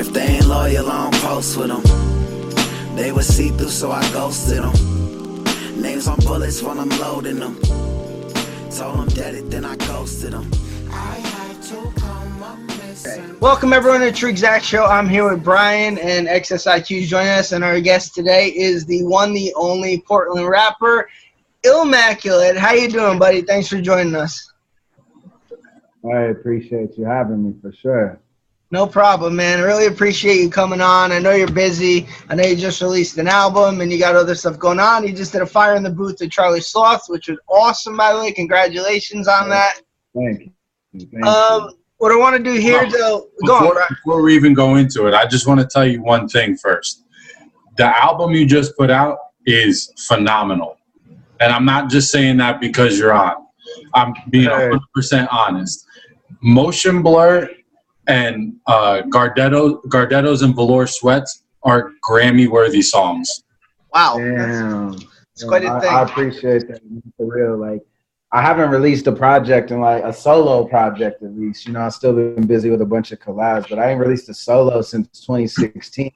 If they ain't loyal, I don't post with them. They was see through, so I ghosted them. Names on bullets when I'm loading them. Told them dead it, then I ghosted them. I had to come up missing. Welcome everyone to the True Exact Show. I'm here with Brian and XSIQ joining us, and our guest today is the one, the only Portland rapper, Immaculate. How you doing, buddy? Thanks for joining us. I appreciate you having me for sure. No problem, man. I really appreciate you coming on. I know you're busy. I know you just released an album and you got other stuff going on. You just did a fire in the booth with Charlie Sloth, which was awesome, by the way. Congratulations on that. Thank you. Thank Um, what I want to do here, though, go on, Before, before we even go into it, I just want to tell you one thing first. The album you just put out is phenomenal. And I'm not just saying that because you're on. I'm being 100% honest. Motion Blur and uh, Gardetto, Gardetto's and Velour Sweats are Grammy worthy songs. Wow. you. That's, that's quite a I, thing. I appreciate that for real. Like, I haven't released a project in like a solo project at least. You know, I've still been busy with a bunch of collabs, but I ain't released a solo since 2016.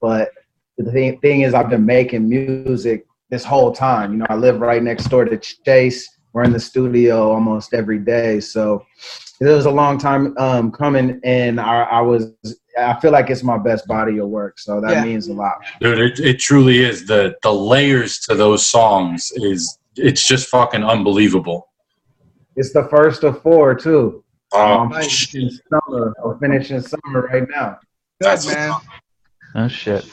But the thing, thing is, I've been making music this whole time. You know, I live right next door to Chase. We're in the studio almost every day, so it was a long time um, coming, and I, I was. I feel like it's my best body of work, so that Yeah. means a lot. Dude, it, it truly is. The, the layers to those songs is, it's just fucking unbelievable. It's the first of four too. Um, I'm finishing summer. I'm finishing summer right now. Good, That's man. Oh shit.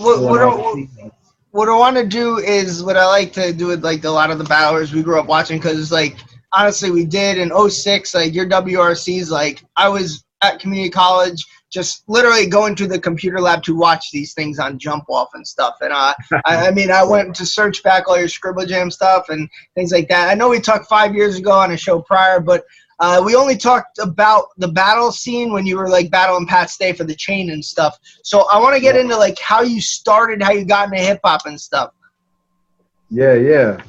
What, what, I- what I want to do is what I like to do with like a lot of the battlers we grew up watching because it's like honestly we did in 06 like your WRCs like I was at community college just literally going to the computer lab to watch these things on jump off and stuff and uh, I, I mean I went to search back all your scribble jam stuff and things like that I know we talked five years ago on a show prior but uh, we only talked about the battle scene when you were like battling Pat Stay for the chain and stuff. So I want to get into like how you started, how you got into hip hop and stuff. Yeah, yeah.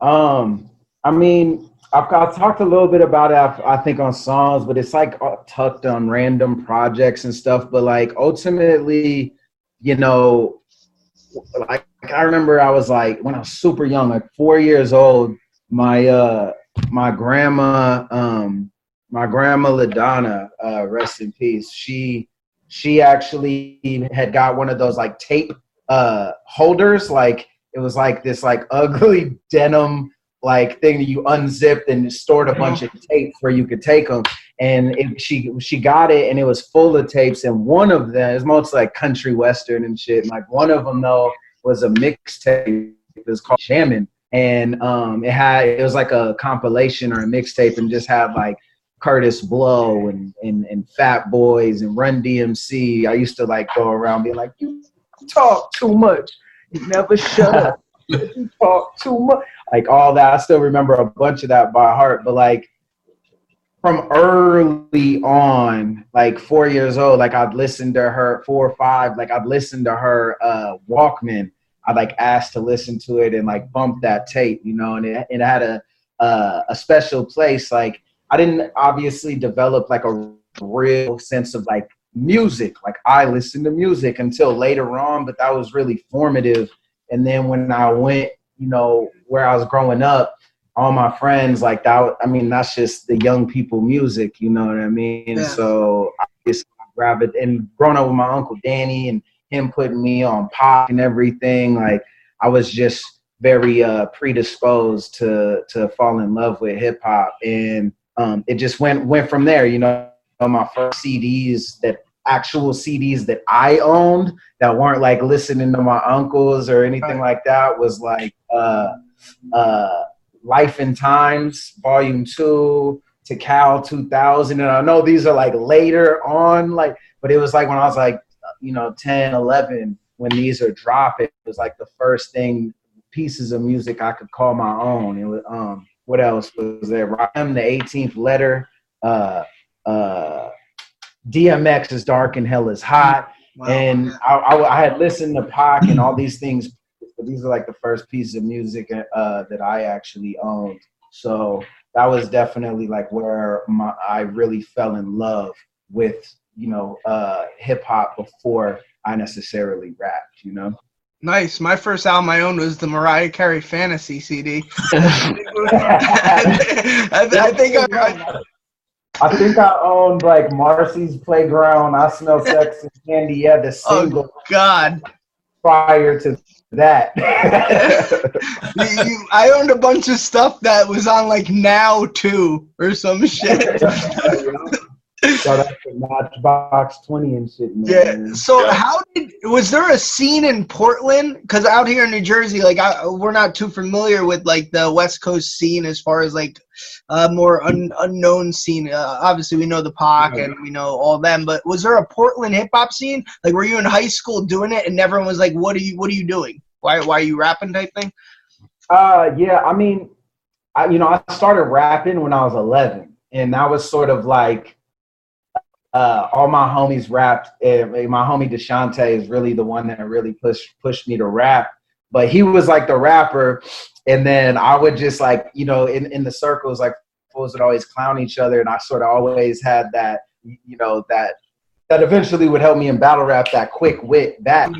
Um, I mean, I've, I've talked a little bit about it. I, I think on songs, but it's like tucked on random projects and stuff. But like ultimately, you know, like I remember I was like when I was super young, like four years old. My uh, my grandma, um, my grandma Ladonna, uh, rest in peace. She she actually had got one of those like tape uh holders, like it was like this like ugly denim like thing that you unzipped and stored a bunch of tapes where you could take them. And it, she she got it and it was full of tapes. And one of them is mostly like country western and shit. And like one of them though was a mixtape. It was called Jammin'. And um, it had it was like a compilation or a mixtape and just had like Kurtis Blow and, and and Fat Boys and Run DMC. I used to like go around being like, you talk too much. You never shut up. You talk too much. Like all that. I still remember a bunch of that by heart. But like from early on, like four years old, like I'd listen to her four or five, like I'd listen to her uh Walkman. I like asked to listen to it and like bump that tape, you know, and it, it had a a special place. Like I didn't obviously develop like a real sense of like music. Like I listened to music until later on, but that was really formative. And then when I went, you know, where I was growing up, all my friends like that. I mean, that's just the young people music. You know what I mean? Yeah. So I just grab it. And growing up with my uncle Danny and him putting me on pop and everything, like I was just very uh, predisposed to to fall in love with hip hop, and um, it just went went from there. You know, my first CDs that actual CDs that I owned that weren't like listening to my uncles or anything like that was like uh, uh, Life and Times Volume Two to Cal 2000, and I know these are like later on, like, but it was like when I was like, you know, 10, 11, when these are dropping, it was like the first thing pieces of music I could call my own. It was um, what else was there? I'm the 18th letter. Uh, uh, DMX is dark and hell is hot. Wow. and I, I, I had listened to Pac and all these things, but these are like the first pieces of music uh, that I actually owned. So that was definitely like where my, I really fell in love with you know, uh, hip hop before I necessarily rapped, you know. Nice. My first album I owned was the Mariah Carey Fantasy CD. I, I, think I, I think I owned like Marcy's Playground. I smell sex and candy. Yeah, the oh, single. Oh God. Prior to that, you, you, I owned a bunch of stuff that was on like Now too or some shit. Shout out to Matchbox Twenty and shit. Man. Yeah. So yeah. how did was there a scene in Portland? Because out here in New Jersey, like I, we're not too familiar with like the West Coast scene as far as like uh, more un, unknown scene. Uh, obviously, we know the Pac and we know all them, but was there a Portland hip hop scene? Like, were you in high school doing it, and everyone was like, "What are you? What are you doing? Why? Why are you rapping?" Type thing. Uh, yeah. I mean, I you know I started rapping when I was 11, and that was sort of like uh, all my homies rapped. And my homie Deshante is really the one that really pushed pushed me to rap. But he was like the rapper, and then I would just like you know in in the circles like fools would always clown each other, and I sort of always had that you know that that eventually would help me in battle rap that quick wit back.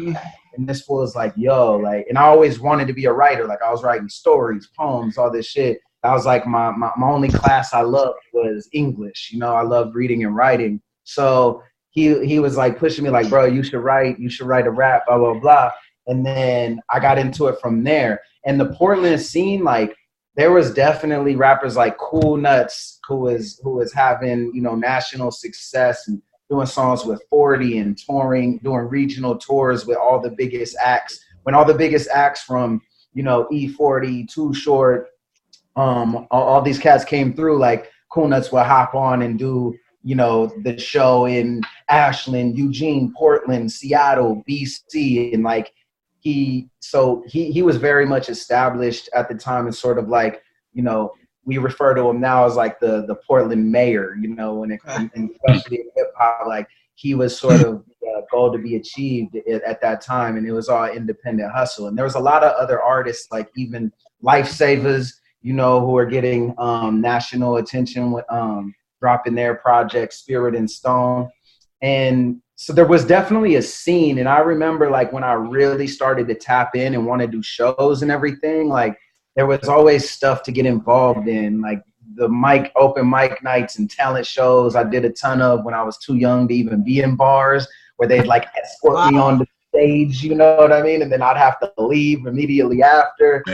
And this fool was like, yo, like, and I always wanted to be a writer. Like I was writing stories, poems, all this shit. I was like, my, my, my only class I loved was English. You know, I loved reading and writing. So he he was like pushing me like, bro, you should write, you should write a rap, blah blah blah. And then I got into it from there. And the Portland scene, like, there was definitely rappers like Cool Nutz who was who was having you know national success and doing songs with 40 and touring, doing regional tours with all the biggest acts. When all the biggest acts from you know E40, Too Short, um, all, all these cats came through, like Cool Nutz would hop on and do you know, the show in Ashland, Eugene, Portland, Seattle, BC, and like he, so he he was very much established at the time, and sort of like, you know, we refer to him now as like the the Portland mayor, you know, and, and especially in hip hop, like he was sort of a goal to be achieved at, at, that time, and it was all independent hustle. And there was a lot of other artists, like even Lifesavas, you know, who are getting um, national attention with um, dropping their project Spirit in Stone. And so there was definitely a scene. And I remember like when I really started to tap in and want to do shows and everything, like there was always stuff to get involved in, like the mic open mic nights and talent shows I did a ton of when I was too young to even be in bars where they'd like escort wow. me on the stage, you know what I mean? And then I'd have to leave immediately after.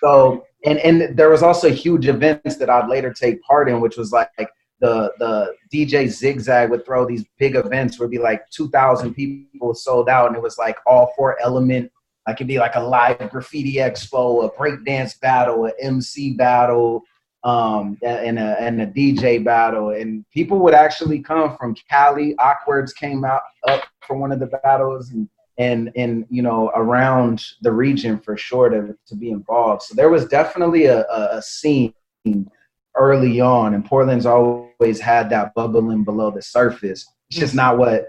So and and there was also huge events that I'd later take part in, which was like the the DJ Zigzag would throw these big events it'd be like 2,000 people sold out, and it was like all four element. Like it'd be like a live graffiti expo, a breakdance battle, a MC battle, um, and a and a DJ battle, and people would actually come from Cali. Awkwards came out up for one of the battles, and and and you know around the region for sure to to be involved. So there was definitely a, a, a scene early on, and Portland's always had that bubbling below the surface. It's just mm. not what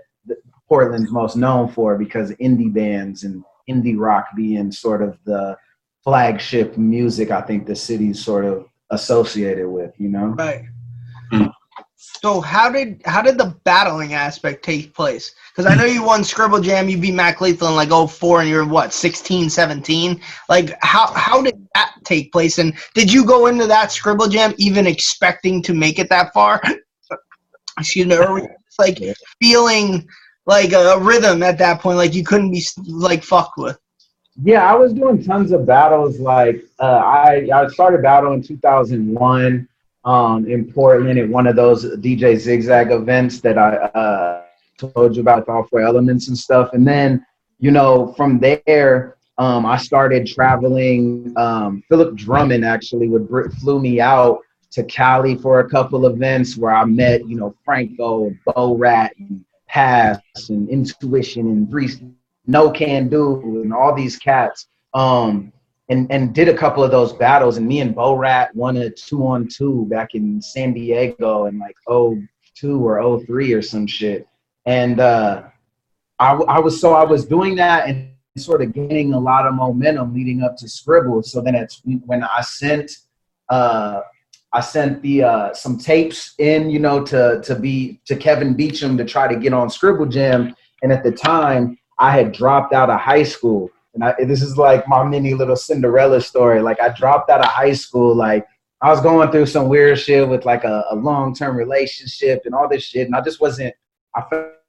Portland's most known for because indie bands and indie rock being sort of the flagship music I think the city's sort of associated with, you know? Right. So how did how did the battling aspect take place? Because I know you won Scribble Jam, you beat Mac Lethal in like 04 and you're what 16, 17. Like how how did that take place? And did you go into that Scribble Jam even expecting to make it that far? Excuse me, or were you just like feeling like a rhythm at that point, like you couldn't be like fucked with? Yeah, I was doing tons of battles. Like uh, I I started battle in 2001 um, in Portland at one of those DJ Zigzag events that I uh, told you about, all four elements and stuff. And then, you know, from there, um, I started traveling. Um, Philip Drummond actually would flew me out to Cali for a couple events where I met, you know, Franco, Bo Rat, and Pass, and Intuition, and Three No Can Do, and all these cats. Um, and and did a couple of those battles. And me and Bo Rat won a two on two back in San Diego in like 02 or 03 or some shit. And uh, I, I was so I was doing that and sort of gaining a lot of momentum leading up to Scribble. So then it's when I sent uh, I sent the uh, some tapes in, you know, to to be to Kevin Beacham to try to get on Scribble Jam. And at the time, I had dropped out of high school, and I, this is like my mini little Cinderella story. Like I dropped out of high school, like I was going through some weird shit with like a, a long term relationship and all this shit, and I just wasn't. I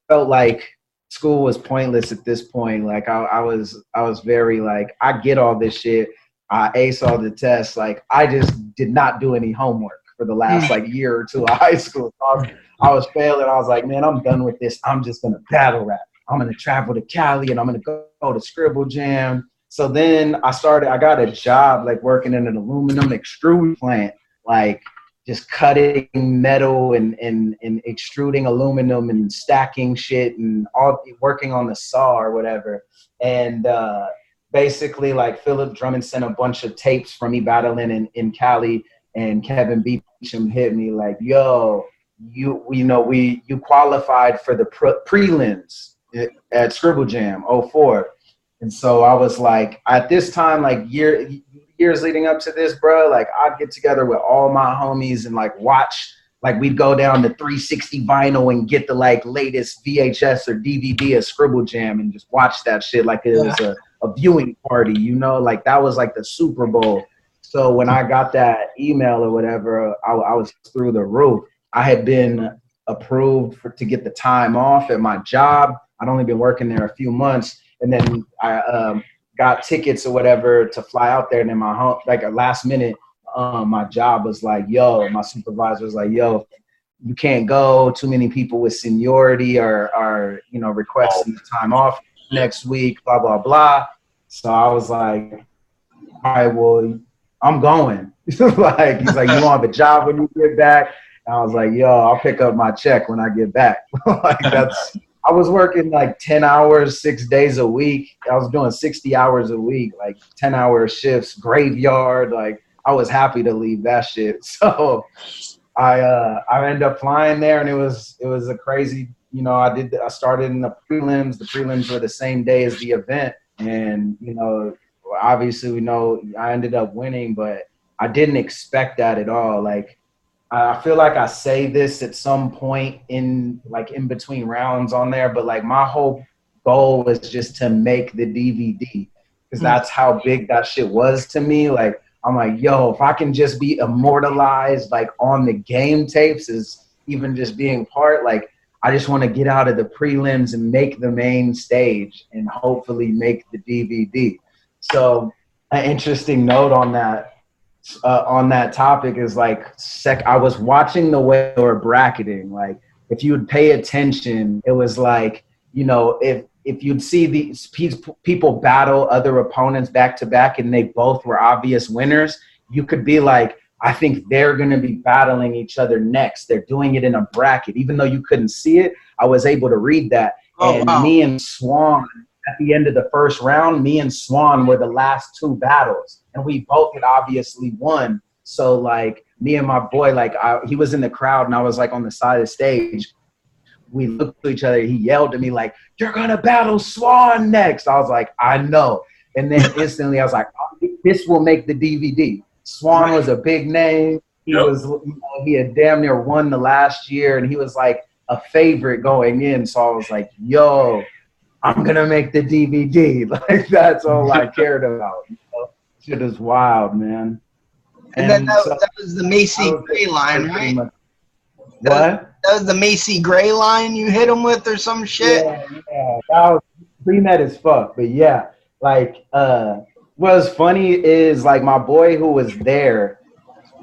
felt like school was pointless at this point. Like I, I was, I was very like, I get all this shit. I ace all the tests. Like I just did not do any homework for the last hmm. like year or two of high school. I was, I was failing. I was like, man, I'm done with this. I'm just gonna battle rap. I'm gonna travel to Cali and I'm gonna go, go the Scribble Jam. So then I started. I got a job like working in an aluminum extrude plant, like just cutting metal and, and, and extruding aluminum and stacking shit and all working on the saw or whatever. And uh, basically, like Philip Drummond sent a bunch of tapes from me battling in, in Cali, and Kevin B. Beacham hit me like, "Yo, you you know we you qualified for the pre- prelims at Scribble Jam 04. And so I was like, at this time, like year years leading up to this, bro, like I'd get together with all my homies and like watch, like we'd go down to 360 vinyl and get the like latest VHS or DVD of Scribble Jam and just watch that shit like it was a, a viewing party, you know, like that was like the Super Bowl. So when I got that email or whatever, I, I was through the roof. I had been approved for, to get the time off at my job. I'd only been working there a few months, and then I um, got tickets or whatever to fly out there. And then my home, like a last minute, um, my job was like, "Yo," my supervisor was like, "Yo, you can't go. Too many people with seniority are are you know requesting the time off next week. Blah blah blah." So I was like, "All right, well, I'm going." like he's like, "You want the job when you get back?" And I was like, "Yo, I'll pick up my check when I get back." like that's I was working like 10 hours, six days a week. I was doing 60 hours a week, like 10 hour shifts, graveyard. Like I was happy to leave that shit. So I uh, I ended up flying there and it was it was a crazy, you know, I did I started in the prelims. The prelims were the same day as the event. And, you know, obviously we know I ended up winning, but I didn't expect that at all. Like I feel like I say this at some point in like in between rounds on there, but like my whole goal was just to make the DVD because hmm. that's how big that shit was to me. Like I'm like, yo, if I can just be immortalized like on the game tapes is even just being part, like I just want to get out of the prelims and make the main stage and hopefully make the DVD. So an interesting note on that uh, on that topic is like sec. I was watching the way they were bracketing. Like, if you would pay attention, it was like you know if if you'd see these people battle other opponents back to back and they both were obvious winners, you could be like, I think they're going to be battling each other next. They're doing it in a bracket, even though you couldn't see it. I was able to read that. Oh, and wow. me and Swan at the end of the first round, me and Swan were the last two battles, and we both had obviously won. So like me and my boy, like I, he was in the crowd, and I was like on the side of the stage. We looked at each other. He yelled at me like, "You're gonna battle Swan next." I was like, "I know." And then instantly, I was like, oh, "This will make the DVD." Swan was a big name. He yep. was, you know, he had damn near won the last year, and he was like a favorite going in. So I was like, "Yo." I'm gonna make the DVD. Like that's all I cared about. You know? Shit is wild, man. And, and then that, so, that, was the Macy Gray line, right? Much, what? That was, the Macy Gray line you hit him with, or some shit. Yeah, yeah. That was pre-med as fuck, but yeah, like uh, what's funny is like my boy who was there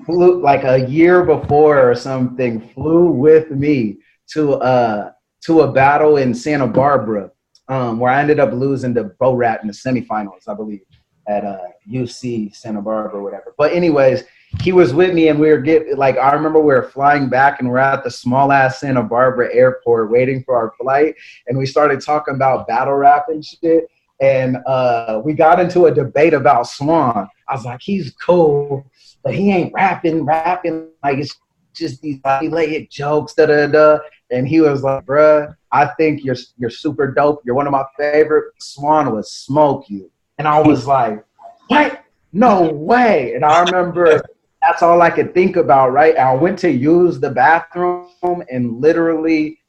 flew like a year before or something flew with me to uh to a battle in Santa Barbara um, where I ended up losing to Bo Rat in the semifinals, I believe, at uh, UC Santa Barbara or whatever. But anyways, he was with me and we were get like I remember we were flying back and we're at the small ass Santa Barbara airport waiting for our flight and we started talking about battle rap and shit and uh, we got into a debate about Swan. I was like, he's cool, but he ain't rapping, rapping like it's just these formulaic jokes, da da da. And he was like, bruh, I think you're you're super dope. You're one of my favorite. Swan would smoke you. And I was like, what? No way. And I remember that's all I could think about, right? I went to use the bathroom and literally,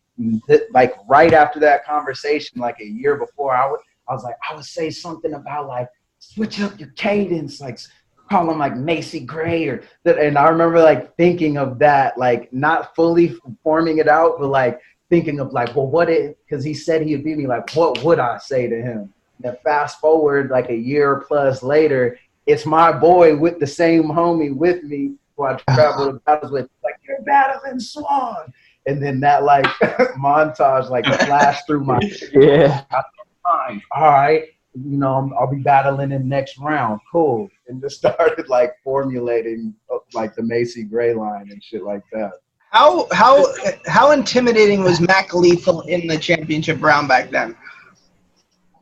like right after that conversation, like a year before, I would, I was like, I would say something about like switch up your cadence, like call him like Macy Gray or that. And I remember like thinking of that, like not fully forming it out, but like thinking of like, well, what it, because he said he'd beat me, like, what would I say to him? And fast forward like a year plus later, it's my boy with the same homie with me who I travel to battles with, like, you're battling Swan. And then that like montage like flashed through my yeah. All right, you know, I'll be battling in next round. Cool. And just started like formulating uh, like the Macy Gray line and shit like that. How how how intimidating was Mac Lethal in the championship round back then?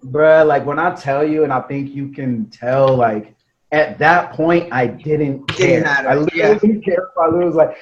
Bruh, like when I tell you, and I think you can tell, like at that point, I didn't care. Didn't I literally yeah. didn't care if I lose. Like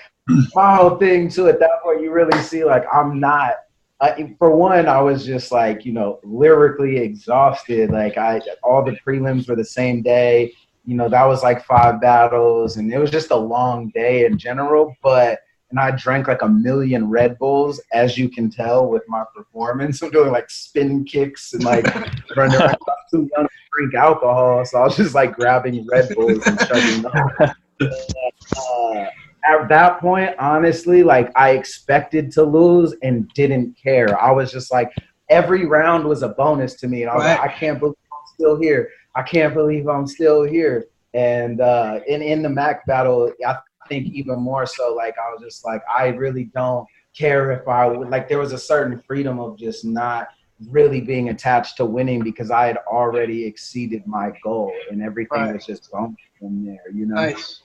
my whole thing too. At that point, you really see like I'm not. I, for one, I was just like you know lyrically exhausted. Like I, all the prelims were the same day. You know that was like five battles, and it was just a long day in general. But and I drank like a million Red Bulls, as you can tell with my performance. I'm doing like spin kicks and like running around. I'm too young to drink alcohol, so I was just like grabbing Red Bulls and chugging them. Uh, at that point, honestly, like I expected to lose and didn't care. I was just like, every round was a bonus to me, and I was like, I can't believe I'm still here. I can't believe I'm still here. And uh, in in the Mac battle, I think even more so. Like I was just like, I really don't care if I would. Like there was a certain freedom of just not really being attached to winning because I had already exceeded my goal, and everything Right. was just going from there. You know. Nice.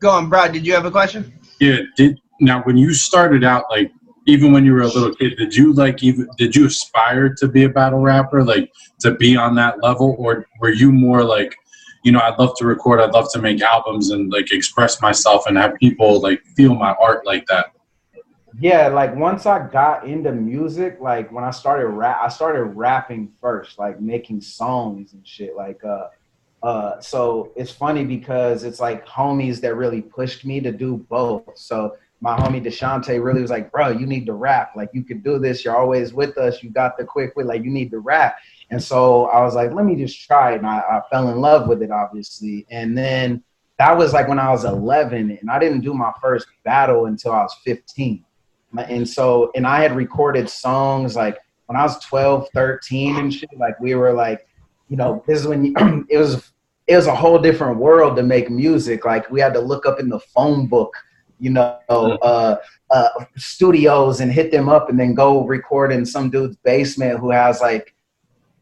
Go on, Brad. Did you have a question? Yeah. Did now when you started out, like even when you were a little kid, did you like even did you aspire to be a battle rapper, like to be on that level, or were you more like, you know, I'd love to record, I'd love to make albums and like express myself and have people like feel my art like that. Yeah, like once I got into music, like when I started rap, I started rapping first, like making songs and shit. Like, uh, uh, so it's funny because it's like homies that really pushed me to do both. So my homie Deshante really was like, "Bro, you need to rap. Like, you could do this. You're always with us. You got the quick wit. Like, you need to rap." And so I was like, "Let me just try it." And I, I fell in love with it, obviously. And then that was like when I was 11, and I didn't do my first battle until I was 15 and so and i had recorded songs like when i was 12 13 and shit like we were like you know this is when you, it was it was a whole different world to make music like we had to look up in the phone book you know uh, uh, studios and hit them up and then go record in some dude's basement who has like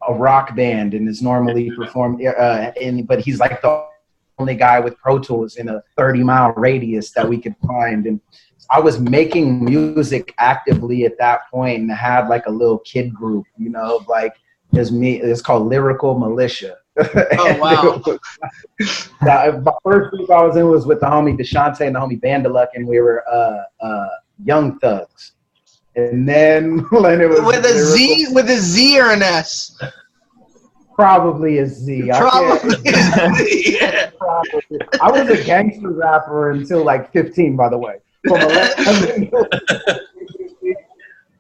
a rock band and is normally perform uh, in but he's like the only guy with pro tools in a 30 mile radius that we could find and I was making music actively at that point and had like a little kid group, you know, like there's me. It's called Lyrical Militia. Oh, wow. Now, my first group I was in was with the homie Deshante and the homie Vandeluck, and we were uh, uh, Young Thugs. And then when it was With a Lyrical- Z, with a Z or an S? probably a Z. I Probably a Z. Yeah. Probably. I was a gangster rapper until like 15, by the way. From 11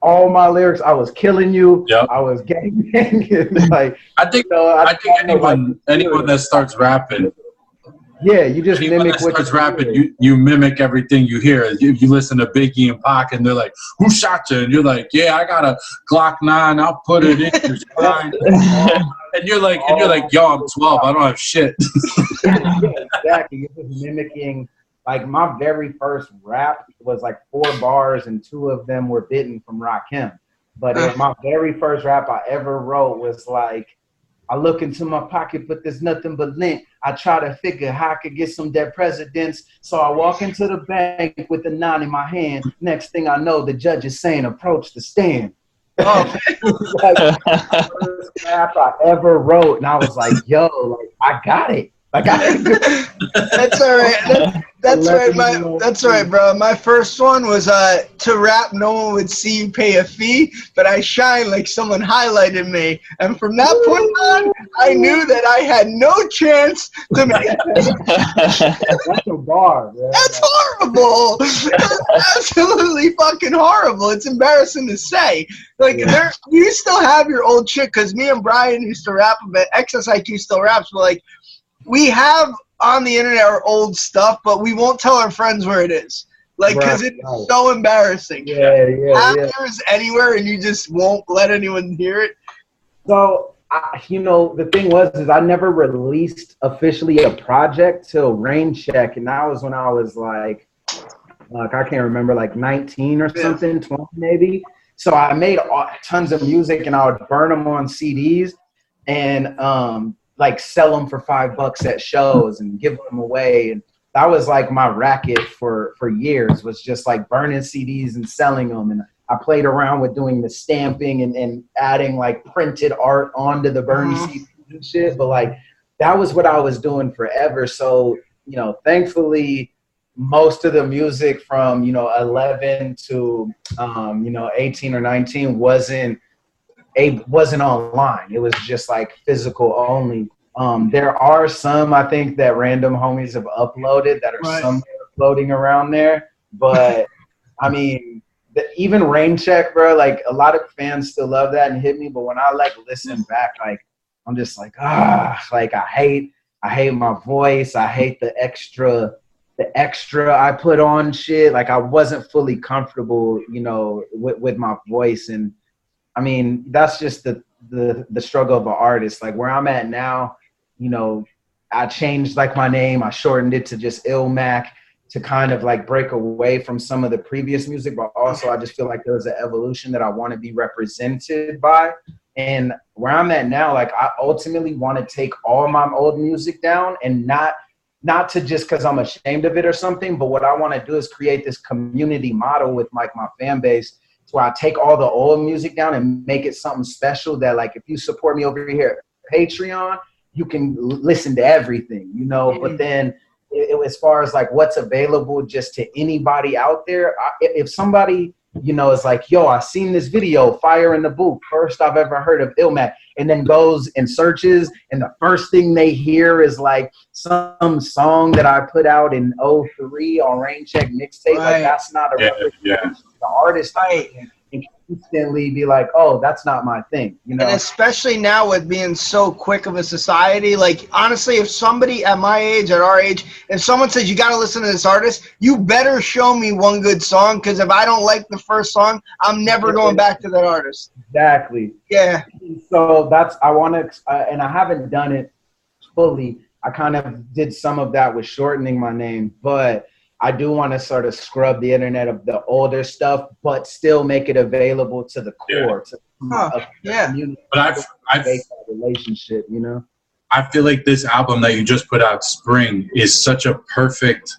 all my lyrics, I was killing you. Yep. I was gang banging. like, I think you know, I think don't know, like, anyone anyone that starts rapping, yeah, you just anyone mimic what starts rapping, you you mimic everything you hear. You, you listen to Biggie and Pac, and they're like, "Who shot you?" And you're like, "Yeah, I got a Glock nine. I'll put it in your spine." And you're like, and you're like, "Yo, I'm 12. I don't have shit." yeah, exactly. You're just mimicking. Like my very first rap was like four bars, and two of them were bitten from Rakim. But my very first rap I ever wrote was like, I look into my pocket, but there's nothing but lint. I try to figure how I could get some dead presidents. So I walk into the bank with a nine in my hand. Next thing I know, the judge is saying, approach the stand. Oh, like, first rap I ever wrote, and I was like, "Yo, like I got it." Like I, that's all right. That, that's all right. My that's all right, bro. My first one was uh to rap. No one would see you pay a fee, but I shine like someone highlighted me, and from that point on, I knew that I had no chance to make. that's a bar. Man. That's horrible. That's absolutely fucking horrible. It's embarrassing to say. Like, yeah. there, you still have your old chick because me and Brian used to rap, but XSIQ still raps. But like, we have on the internet our old stuff, but we won't tell our friends where it is. Like, because right, it's right. so embarrassing. Yeah, yeah, yeah. anywhere, and you just won't let anyone hear it. So, I, you know, the thing was is I never released officially a project till Rain Check, and that was when I was like, like I can't remember, like 19 or something, 20 maybe. So I made tons of music, and I would burn them on CDs, and um, like sell them for five bucks at shows and give them away. And that was like my racket for for years was just like burning CDs and selling them and I played around with doing the stamping and, and adding like printed art onto the burn mm-hmm. CDs and shit. But like that was what I was doing forever. So you know thankfully most of the music from you know 11 to um, you know 18 or 19 wasn't a wasn't online. It was just like physical only. Um, there are some I think that random homies have uploaded that are right. somewhere floating around there, but I mean, the, even Rain Check, bro. Like a lot of fans still love that and hit me, but when I like listen back, like I'm just like ah, like I hate, I hate my voice. I hate the extra the extra I put on shit. Like I wasn't fully comfortable, you know, with, with my voice. And I mean, that's just the, the, the struggle of an artist. Like where I'm at now, you know, I changed like my name. I shortened it to just Illmac to kind of like break away from some of the previous music, but also I just feel like there's an evolution that I want to be represented by. And where I'm at now, like I ultimately want to take all my old music down and not not to just because I'm ashamed of it or something, but what I want to do is create this community model with like my fan base so I take all the old music down and make it something special that like if you support me over here Patreon, you can listen to everything, you know. Mm-hmm. But then it, as far as like what's available just to anybody out there, I, if somebody you know is like, yo, I seen this video, Fire in the Booth, first I've ever heard of Illmac, and then goes and searches, and the first thing they hear is like some song that I put out in 03 on Rain Check mixtape. Right. Like that's not a yeah, yeah the artist right. Instantly be like, oh, that's not my thing. You know, and especially now with being so quick of a society, like honestly, if somebody at my age, at our age, if someone says you got to listen to this artist, you better show me one good song because if I don't like the first song, I'm never going back to that artist. Exactly. Yeah. So that's I want to, uh, and I haven't done it fully. I kind of did some of that with shortening my name, but I do want to sort of scrub the internet of the older stuff, but still make it available to the core, yeah. to huh, yeah. But I've, I've relationship, you know. I feel like this album that you just put out, Spring, is such a perfect.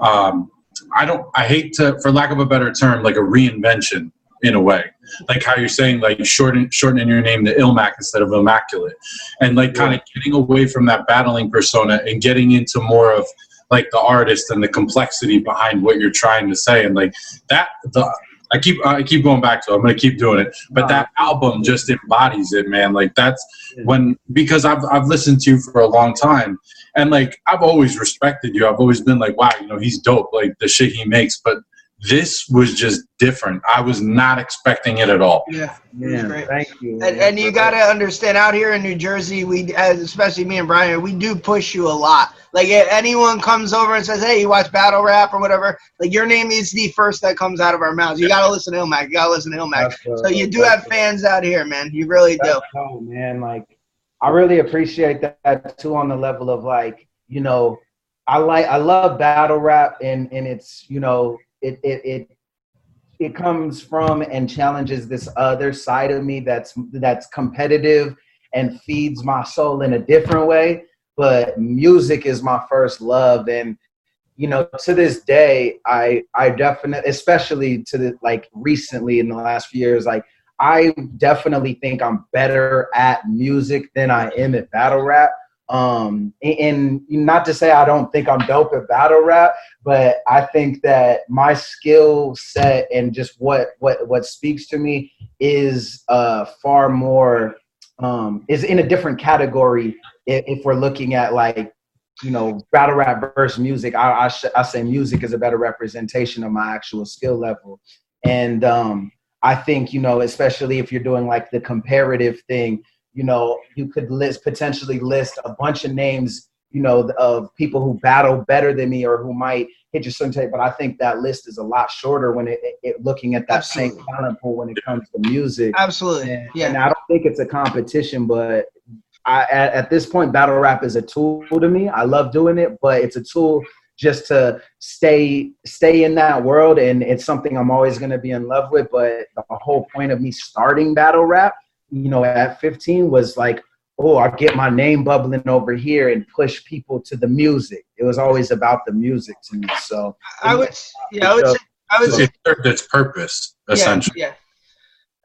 Um, I don't. I hate to, for lack of a better term, like a reinvention in a way. Like how you're saying, like shorten, shortening your name to Illmac instead of Immaculate, and like kind of getting away from that battling persona and getting into more of like the artist and the complexity behind what you're trying to say and like that the I keep I keep going back to it. I'm gonna keep doing it. But that uh-huh. album just embodies it, man. Like that's when because I've I've listened to you for a long time and like I've always respected you. I've always been like, wow, you know, he's dope, like the shit he makes. But this was just different. I was not expecting it at all. Yeah, yeah. Thank you. And, and you got to understand, out here in New Jersey, we, especially me and Brian, we do push you a lot. Like if anyone comes over and says, "Hey, you watch battle rap or whatever," like your name is the first that comes out of our mouths. You got to listen to Illmac. You got to listen to Illmac. so you do have fans out here, man. You really do. Oh man, like I really appreciate that too on the level of like you know I like I love battle rap and and it's you know it it it it comes from and challenges this other side of me that's that's competitive and feeds my soul in a different way. But music is my first love. And you know to this day i i definitely especially to the like recently in the last few years like i definitely think i'm better at music than i am at battle rap Um, and, and not to say I don't think I'm dope at battle rap, but I think that my skill set and just what what what speaks to me is uh, far more um, is in a different category if, if we're looking at like you know battle rap versus music. I I, sh- I say music is a better representation of my actual skill level, and um, I think you know especially if you're doing like the comparative thing, you know you could list potentially list a bunch of names you know, of people who battle better than me or who might hit your certain tape. But I think that list is a lot shorter when it, it looking at that Absolutely. same talent pool when it comes to music. Absolutely. And, yeah. And I don't think it's a competition, but I, at, at this point, battle rap is a tool to me. I love doing it, but it's a tool just to stay stay in that world and it's something I'm always going to be in love with but the whole point of me starting battle rap you know at 15 was like oh, I get my name bubbling over here and push people to the music. It was always about the music to me. So I would, yeah, I would say, I would say it served its purpose essentially. Yeah, yeah.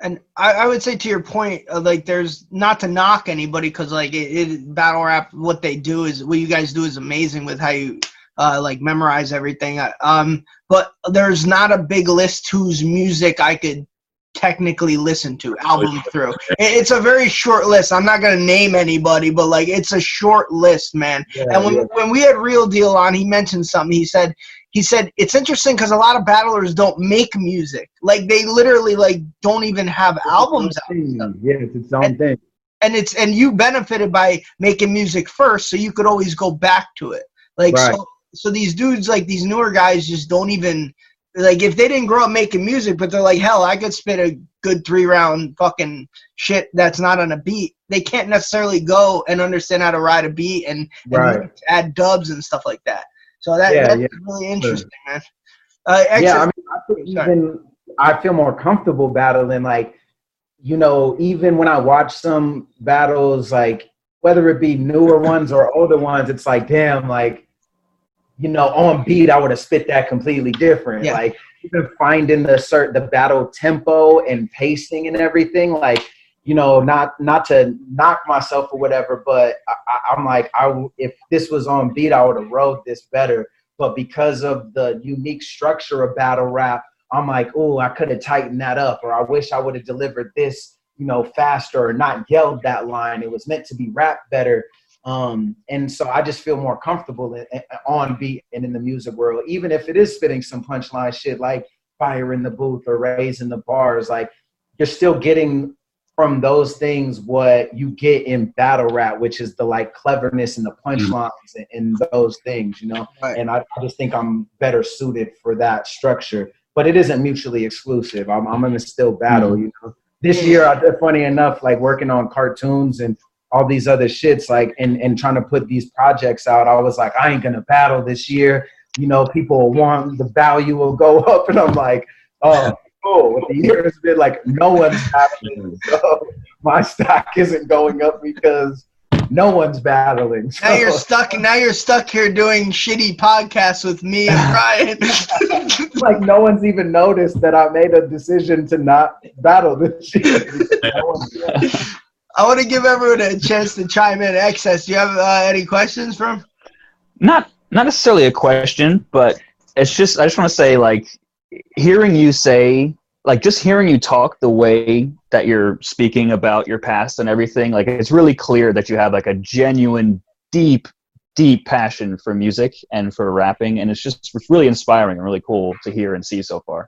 And I, I, would say to your point, uh, like there's not to knock anybody because like it, it, battle rap, what they do is what you guys do is amazing with how you uh, like memorize everything. Uh, um, but there's not a big list whose music I could technically listen to oh, album through. It's a very short list. I'm not gonna name anybody, but like it's a short list, man. Yeah, and when yeah. when we had Real Deal on, he mentioned something. He said he said it's interesting because a lot of battlers don't make music. Like they literally like don't even have it's albums out. Yeah, it's its own and, thing. And it's and you benefited by making music first, so you could always go back to it. Like right. so so these dudes like these newer guys just don't even like if they didn't grow up making music, but they're like, hell, I could spit a good three round fucking shit that's not on a beat. They can't necessarily go and understand how to ride a beat and, and right. add dubs and stuff like that. So that, yeah, that's yeah. really interesting, man. Uh, yeah, I mean, I even I feel more comfortable battling. Like, you know, even when I watch some battles, like whether it be newer ones or older ones, it's like, damn, like you know, on beat, I would have spit that completely different. Yeah. Like even finding the certain the battle tempo and pacing and everything, like you know, not not to knock myself or whatever, but I, am like, I if this was on beat, I would have wrote this better. But because of the unique structure of battle rap, I'm like, oh, I could have tightened that up, or I wish I would have delivered this, you know, faster, or not yelled that line. It was meant to be rap better. Um, and so I just feel more comfortable in, in, on beat and in the music world, even if it is spitting some punchline shit like fire in the booth or raising the bars. Like you're still getting from those things what you get in battle rap, which is the like cleverness and the punchlines mm-hmm. and, and, those things, you know. Right. And I, I, just think I'm better suited for that structure. But it isn't mutually exclusive. I'm, I'm gonna still battle, mm-hmm. you know. This year, I funny enough, like working on cartoons and all these other shits like and, and trying to put these projects out i was like i ain't gonna battle this year you know people will want the value will go up and i'm like oh oh the year has been like no one's battling mm. so my stock isn't going up because no one's battling. So. Now you're stuck. Now you're stuck here doing shitty podcasts with me and Brian. like no one's even noticed that I made a decision to not battle this year. I want to give everyone a chance to chime in. Excess, do you have uh, any questions from? Not not necessarily a question, but it's just I just want to say like hearing you say like just hearing you talk the way that you're speaking about your past and everything like it's really clear that you have like a genuine deep deep passion for music and for rapping and it's just it's really inspiring and really cool to hear and see so far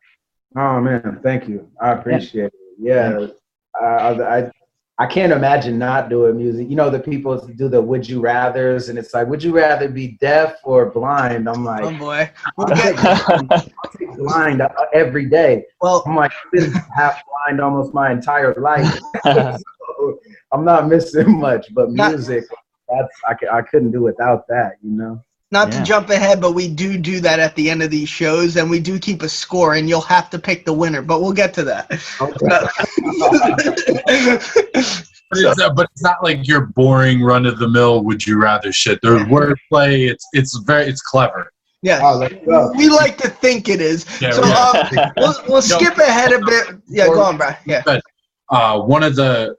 oh man thank you i appreciate yeah. it yeah I, I I can't imagine not doing music. You know, the people do the would you rather's, and it's like, would you rather be deaf or blind? I'm like, oh boy, I'll blind every day. Well, I'm like, I've been half blind almost my entire life. so I'm not missing much, but music, that's I, I couldn't do without that, you know not yeah. to jump ahead, but we do do that at the end of these shows, and we do keep a score, and you'll have to pick the winner. But we'll get to that. Okay. but, it's, uh, but, it's, not like your boring run of the mill. Would you rather shit? There's wordplay. It's it's very it's clever. Yeah, oh, we like to think it is. Yeah, so um, we'll, we'll skip ahead a bit. Yeah, go on, bro. Yeah. Uh, one of the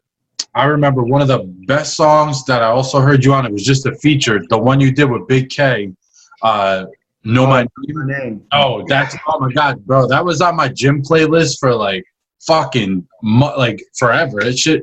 I remember one of the best songs that I also heard you on. It was just a feature, the one you did with Big K. Uh, know my My name. Oh, that's oh my god, bro! That was on my gym playlist for like fucking mu- like forever. It should.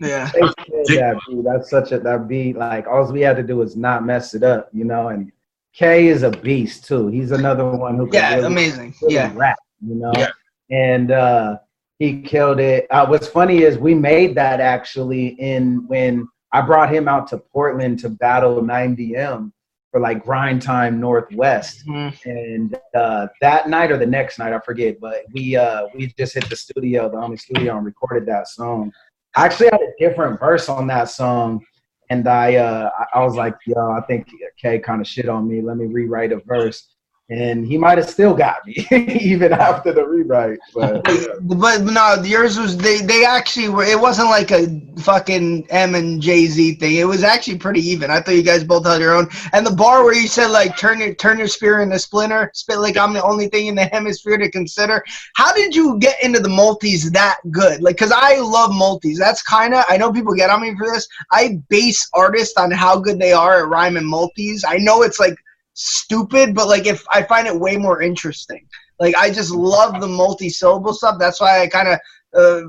Yeah. They killed that beat. That's such a that beat. Like all we had to do was not mess it up, you know. And K is a beast too. He's another one who can Yeah, really, amazing. really Yeah. rap, you know. Yeah. And uh, he killed it. Uh, what's funny is we made that actually in when I brought him out to Portland to battle 9DM for like Grind Time Northwest Mhm. and uh, that night or the next night, I forget, but we uh, we just hit the studio, the only studio, and recorded that song. I actually had a different verse on that song, and I uh, I- I was like, yo, I think Kay kind of shit on me. Let me rewrite a verse, and he might have still got me even after the rewrite. But But no, yours was they. They actually were. It wasn't like a fucking M and Jay Z thing. It was actually pretty even. I thought you guys both had your own. And the bar where you said like turn your turn your spear into splinter, spit like I'm the only thing in the hemisphere to consider. How did you get into the multis that good? Like, cause I love multis. That's kind of I know people get on me for this. I base artists on how good they are at rhyming multis. I know it's like stupid, but like if I find it way more interesting. Like I just love the multi-syllable stuff. That's why I kind of uh,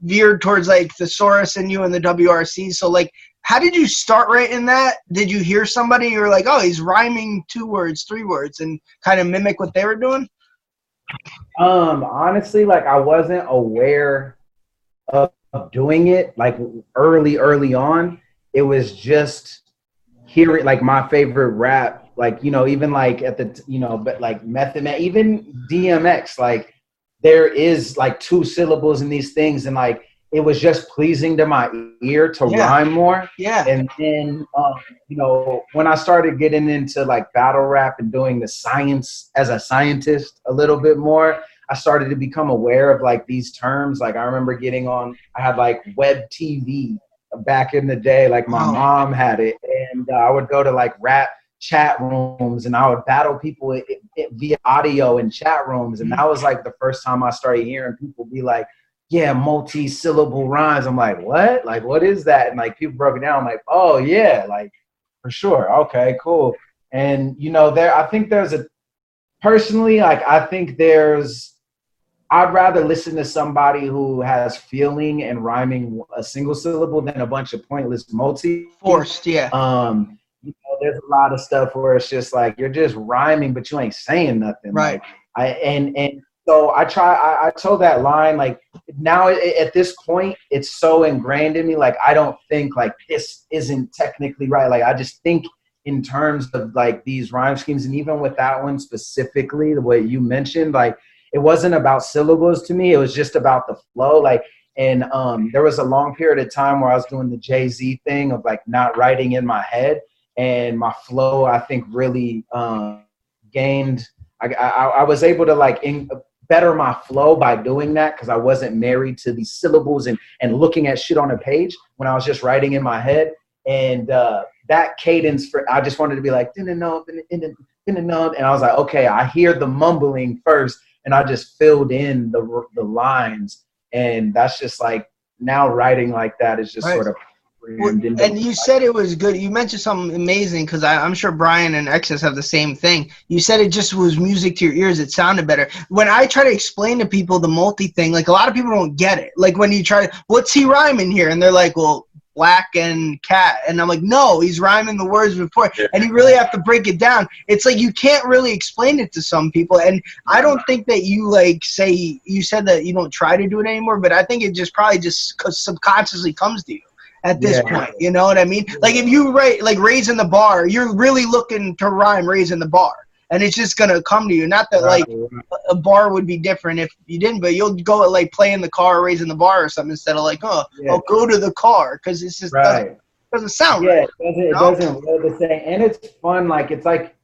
veered towards like the Saurus and you and the WRC. So like, how did you start writing that? Did you hear somebody? You were like, oh, he's rhyming two words, three words, and kind of mimic what they were doing. Um, honestly, like I wasn't aware of doing it like early, early on. It was just hearing like my favorite rap, like you know, even like at the you know, but like Method Man, even DMX, like there is like two syllables in these things, and like it was just pleasing to my ear to Yeah. rhyme more. Yeah. And then, um, you know, when I started getting into like battle rap and doing the science as a scientist a little bit more, I started to become aware of like these terms. Like I remember getting on, I had like web TV back in the day. Like my Oh. mom had it, and uh, I would go to like rap chat rooms and I would battle people i- i- via audio in chat rooms. And that was like the first time I started hearing people be like, yeah, multi-syllable rhymes. I'm like, what? Like, what is that? And like people broke it down. I'm like, oh yeah, like for sure. Okay, cool. And you know, there I think there's a personally, like I think there's I'd rather listen to somebody who has feeling and rhyming a single syllable than a bunch of pointless multi. Forced. Yeah. Um, there's a lot of stuff where it's just like you're just rhyming, but you ain't saying nothing. Right. Like, I and and so I try. I, I told that line like now at this point it's so ingrained in me. Like I don't think like this isn't technically right. Like I just think in terms of like these rhyme schemes, and even with that one specifically, the way you mentioned, like it wasn't about syllables to me. It was just about the flow. Like and um, there was a long period of time where I was doing the Jay Z thing of like not writing in my head, and my flow I think really um, gained. I, I, I was able to like in, better my flow by doing that because I wasn't married to these syllables and and looking at shit on a page when I was just writing in my head. And uh, that cadence for I just wanted to be like and I was like, okay, I hear the mumbling first, and I just filled in the the lines, and that's just like now writing like that is just Right. sort of Well, and you said it was good. You mentioned something amazing because I'm sure Brian and Excess have the same thing. You said it just was music to your ears. It sounded better. When I try to explain to people the multi thing, like a lot of people don't get it. Like when you try, what's he rhyming here? And they're like, well, black and cat. And I'm like, no, he's rhyming the words before. Yeah. And you really have to break it down. It's like you can't really explain it to some people. And I don't think that you like say, you said that you don't try to do it anymore, but I think it just probably just subconsciously comes to you at this Yeah. point. You know what I mean? Like if you write like raising the bar, you're really looking to rhyme raising the bar. And it's just gonna come to you. Not that like a bar would be different if you didn't, but you'll go at like play in the car, raising the bar or something instead of like, oh, Yeah. I'll go to the car because it's just doesn't, doesn't sound yeah, right. it doesn't, it doesn't the same. And it's fun. Like it's like,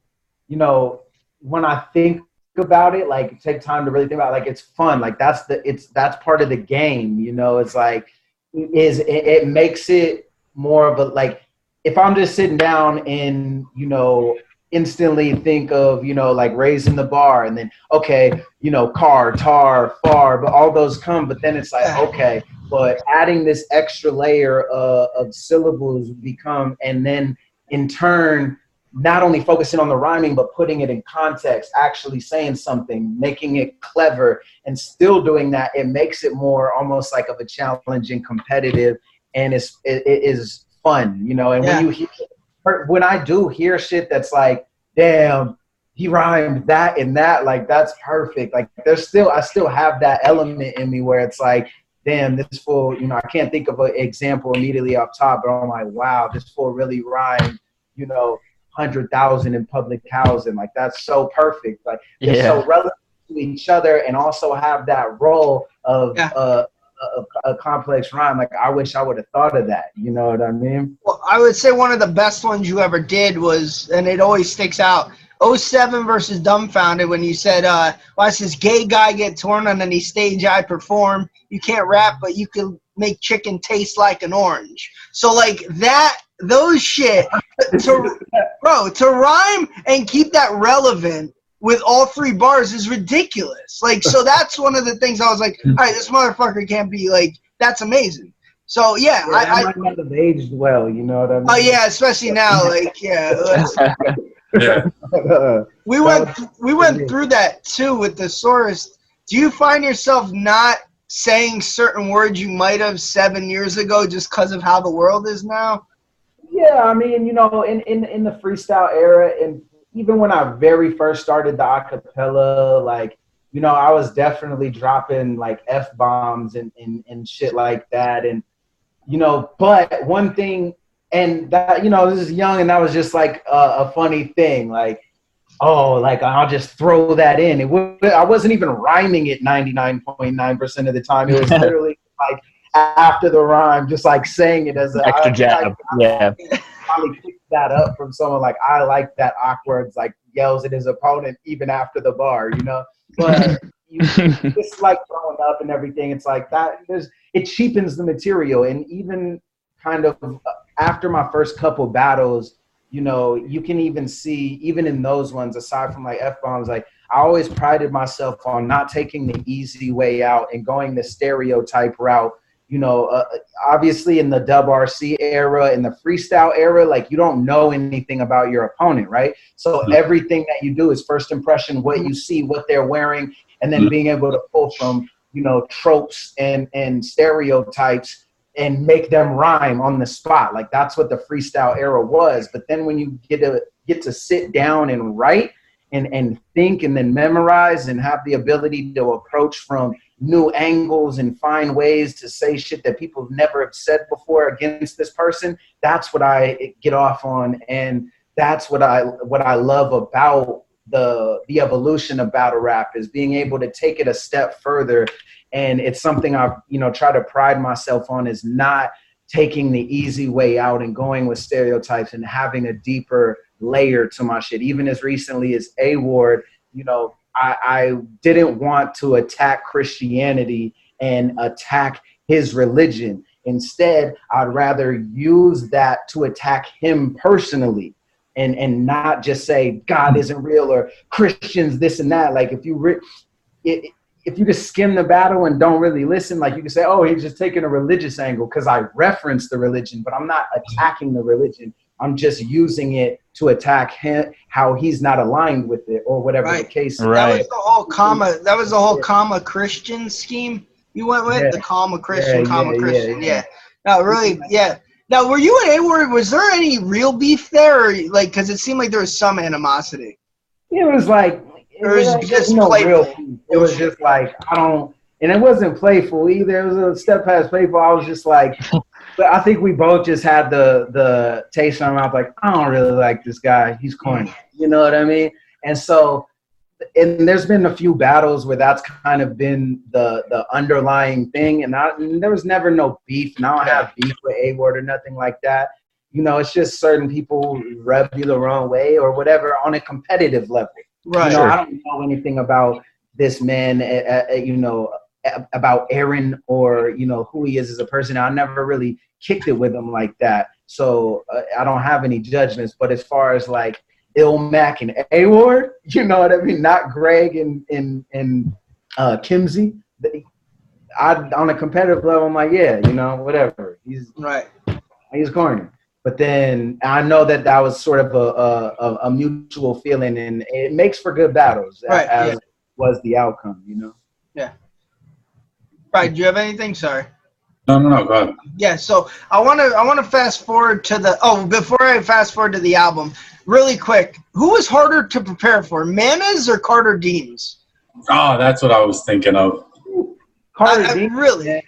you know, when I think about it, like take time to really think about it, like it's fun. Like that's the it's that's part of the game. You know, it's like is it, it makes it more of a like if I'm just sitting down and you know instantly think of you know like raising the bar and then okay you know car tar far but all those come but then it's like okay but adding this extra layer uh, of syllables become and then in turn not only focusing on the rhyming but putting it in context actually saying something making it clever and still doing that it makes it more almost like of a challenging competitive and it's it, it is fun you know and Yeah. when you hear when I do hear shit that's like, damn, he rhymed that and that, like that's perfect. Like there's still I still have that element in me where it's like, damn, this fool, you know, I can't think of an example immediately off top, but I'm like, wow, this fool really rhymed, you know, hundred thousand in public housing. Like that's so perfect. Like they're Yeah. so relevant to each other and also have that role of Yeah. uh, a, a complex rhyme. Like I wish I would have thought of that. You know what I mean? Well, I would say one of the best ones you ever did was, and it always sticks out. 07 versus Dumbfounded when you said, uh, watch this gay guy get torn on any stage I perform. You can't rap, but you can make chicken taste like an orange. So, like, that, those shit, to, bro, to rhyme and keep that relevant with all three bars is ridiculous. Like, so that's one of the things I was like, all right, this motherfucker can't be like, that's amazing. So, yeah, Yeah, I, I, might not have aged well, you know what I mean? Oh yeah, especially now. Like yeah, Yeah. we went we went through that too with the Saurus. Do you find yourself not saying certain words you might have seven years ago just because of how the world is now? yeah, I mean, you know, in, in, in the freestyle era, and even when I very first started the acapella, like, you know, I was definitely dropping like F bombs and, and, and shit like that. And, you know, but one thing, and that, you know, this is young, and that was just like a, a funny thing. Like, oh, like I'll just throw that in. It was, I wasn't even rhyming it 99.9% of the time. It was literally like after the rhyme, just like saying it as a Extra I- jab. Yeah. probably picked that up from someone like I like that awkward like yells at his opponent even after the bar, you know. But you just like throwing up and everything. It's like that. There's it cheapens the material, and even kind of uh, after my first couple battles, you know, you can even see even in those ones, aside from like f bombs, like I always prided myself on not taking the easy way out and going the stereotype route. You know, uh, obviously in the dub RC era, in the freestyle era, like you don't know anything about your opponent, right? So Mhm. everything that you do is first impression, what you see, what they're wearing, and then Mhm. being able to pull from you know tropes and and stereotypes and make them rhyme on the spot. Like that's what the freestyle era was. But then when you get to get to sit down and write and and think and then memorize and have the ability to approach from new angles and find ways to say shit that people never have said before against this person, that's what I get off on and that's what I what I love about the the evolution of battle rap is being able to take it a step further and it's something I've you know try to pride myself on is not taking the easy way out and going with stereotypes and having a deeper layer to my shit. Even as recently as A Ward, you know, I, I didn't want to attack Christianity and attack his religion. Instead, I'd rather use that to attack him personally and and not just say God isn't real or Christians this and that. Like if you re- it, if you just skim the battle and don't really listen, like you can say, oh, he's just taking a religious angle because I reference the religion, but I'm not attacking the religion. I'm just using it to attack him how he's not aligned with it or whatever the case. is. Right. That was the whole comma. That was the whole comma Christian scheme you went with Yeah. the comma Christian, Yeah, comma yeah, Christian. yeah, Yeah. No, really. Yeah. Now, were you and A-Word? Was there any real beef there, or like, because it seemed like there was some animosity? It was like it Or is was just no playful? real. It was just like I don't, and it wasn't playful either. It was a step past playful. I was just like, but I think we both just had the the taste in our mouth. Like I don't really like this guy. He's corny. You know what I mean? And so, and there's been a few battles where that's kind of been the the underlying thing. And, I, and there was never no beef. And I don't have beef with A-Ward or nothing like that. You know, it's just certain people rub you the wrong way or whatever on a competitive level. Right. You know, Sure. I don't know anything about this man, uh, uh, you know, about Aaron or, you know, who he is as a person. I never really kicked it with him like that. So uh, I don't have any judgments. But as far as like Illmac and A Ward. You know what I mean? Not Greg and and and uh, Kimsey. I on a competitive level, I'm like, yeah, you know, whatever. He's right. He's corny. But then I know that that was sort of a a, a mutual feeling, and it makes for good battles. Right. As yeah. was the outcome, you know. Yeah. Right. Do you have anything? Sorry. No, no, no. Go ahead. Yeah. So I want to I want to fast forward to the oh before I fast forward to the album really quick. Who was harder to prepare for, Manas or Carter Deems? Oh, ah, that's what I was thinking of. Carter I, I Deems, really.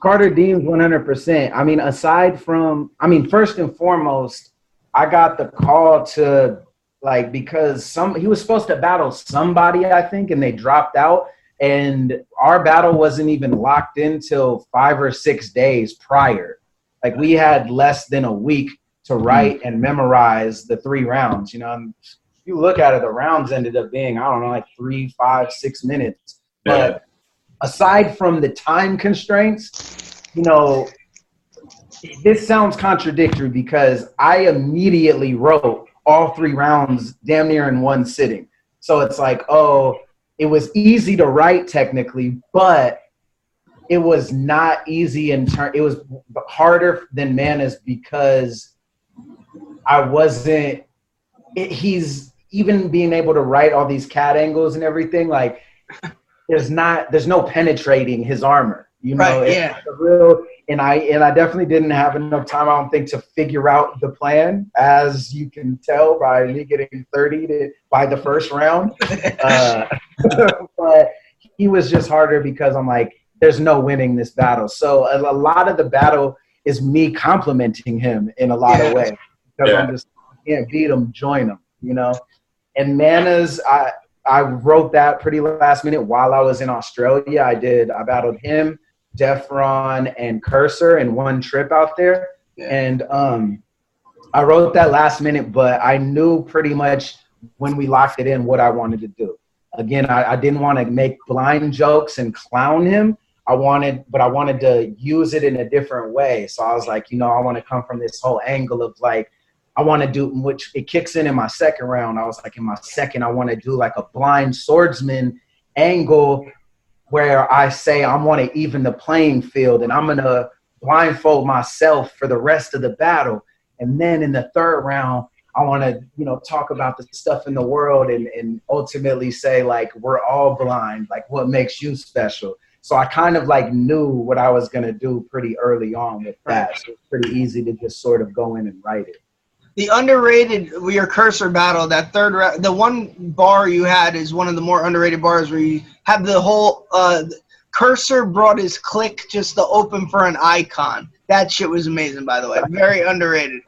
Carter Deems, one hundred percent. I mean, aside from, I mean, first and foremost, I got the call to like because some he was supposed to battle somebody, I think, and they dropped out and our battle wasn't even locked in till five or six days prior. Like we had less than a week to hmm. write and memorize the three rounds. You know, and if you look at it, the rounds ended up being I don't know, like three, five, six minutes. Yeah. Aside from the time constraints, you know, this sounds contradictory because I immediately wrote all three rounds damn near in one sitting. So it's like, oh, it was easy to write technically, but it was not easy in turn. It was harder than Manas because I wasn't. It, he's even being able to write all these cat angles and everything. Like there's not there's no penetrating his armor. You know, Right, It's yeah. a real and I and I definitely didn't have enough time. I don't think to figure out the plan, as you can tell by me getting thirty to by the first round. Uh, but he was just harder because I'm like, there's no winning this battle. So a, a lot of the battle is me complimenting him in a lot Yeah. of ways because Yeah. I'm just I can't beat him, join him, you know. And Manas, I I wrote that pretty last minute while I was in Australia. I did I battled him, Defron, and Cursor in one trip out there, Yeah. and um, I wrote that last minute, but I knew pretty much when we locked it in what I wanted to do. Again, I, I didn't want to make blind jokes and clown him. I wanted, but I wanted to use it in a different way. So I was like, you know, I want to come from this whole angle of like, I want to do, which it kicks in in my second round. I was like, in my second, I want to do like a blind swordsman angle where I say I want to even the playing field and I'm going to blindfold myself for the rest of the battle. And then in the third round, I want to, you know, talk about the stuff in the world and, and ultimately say like, we're all blind. Like what makes you special? So I kind of like knew what I was going to do pretty early on with that. So it's pretty easy to just sort of go in and write it. The underrated your cursor battle, that third round, the one bar you had is one of the more underrated bars where you have the whole uh, cursor brought his click just to open for an icon. That shit was amazing, by the way. Very underrated.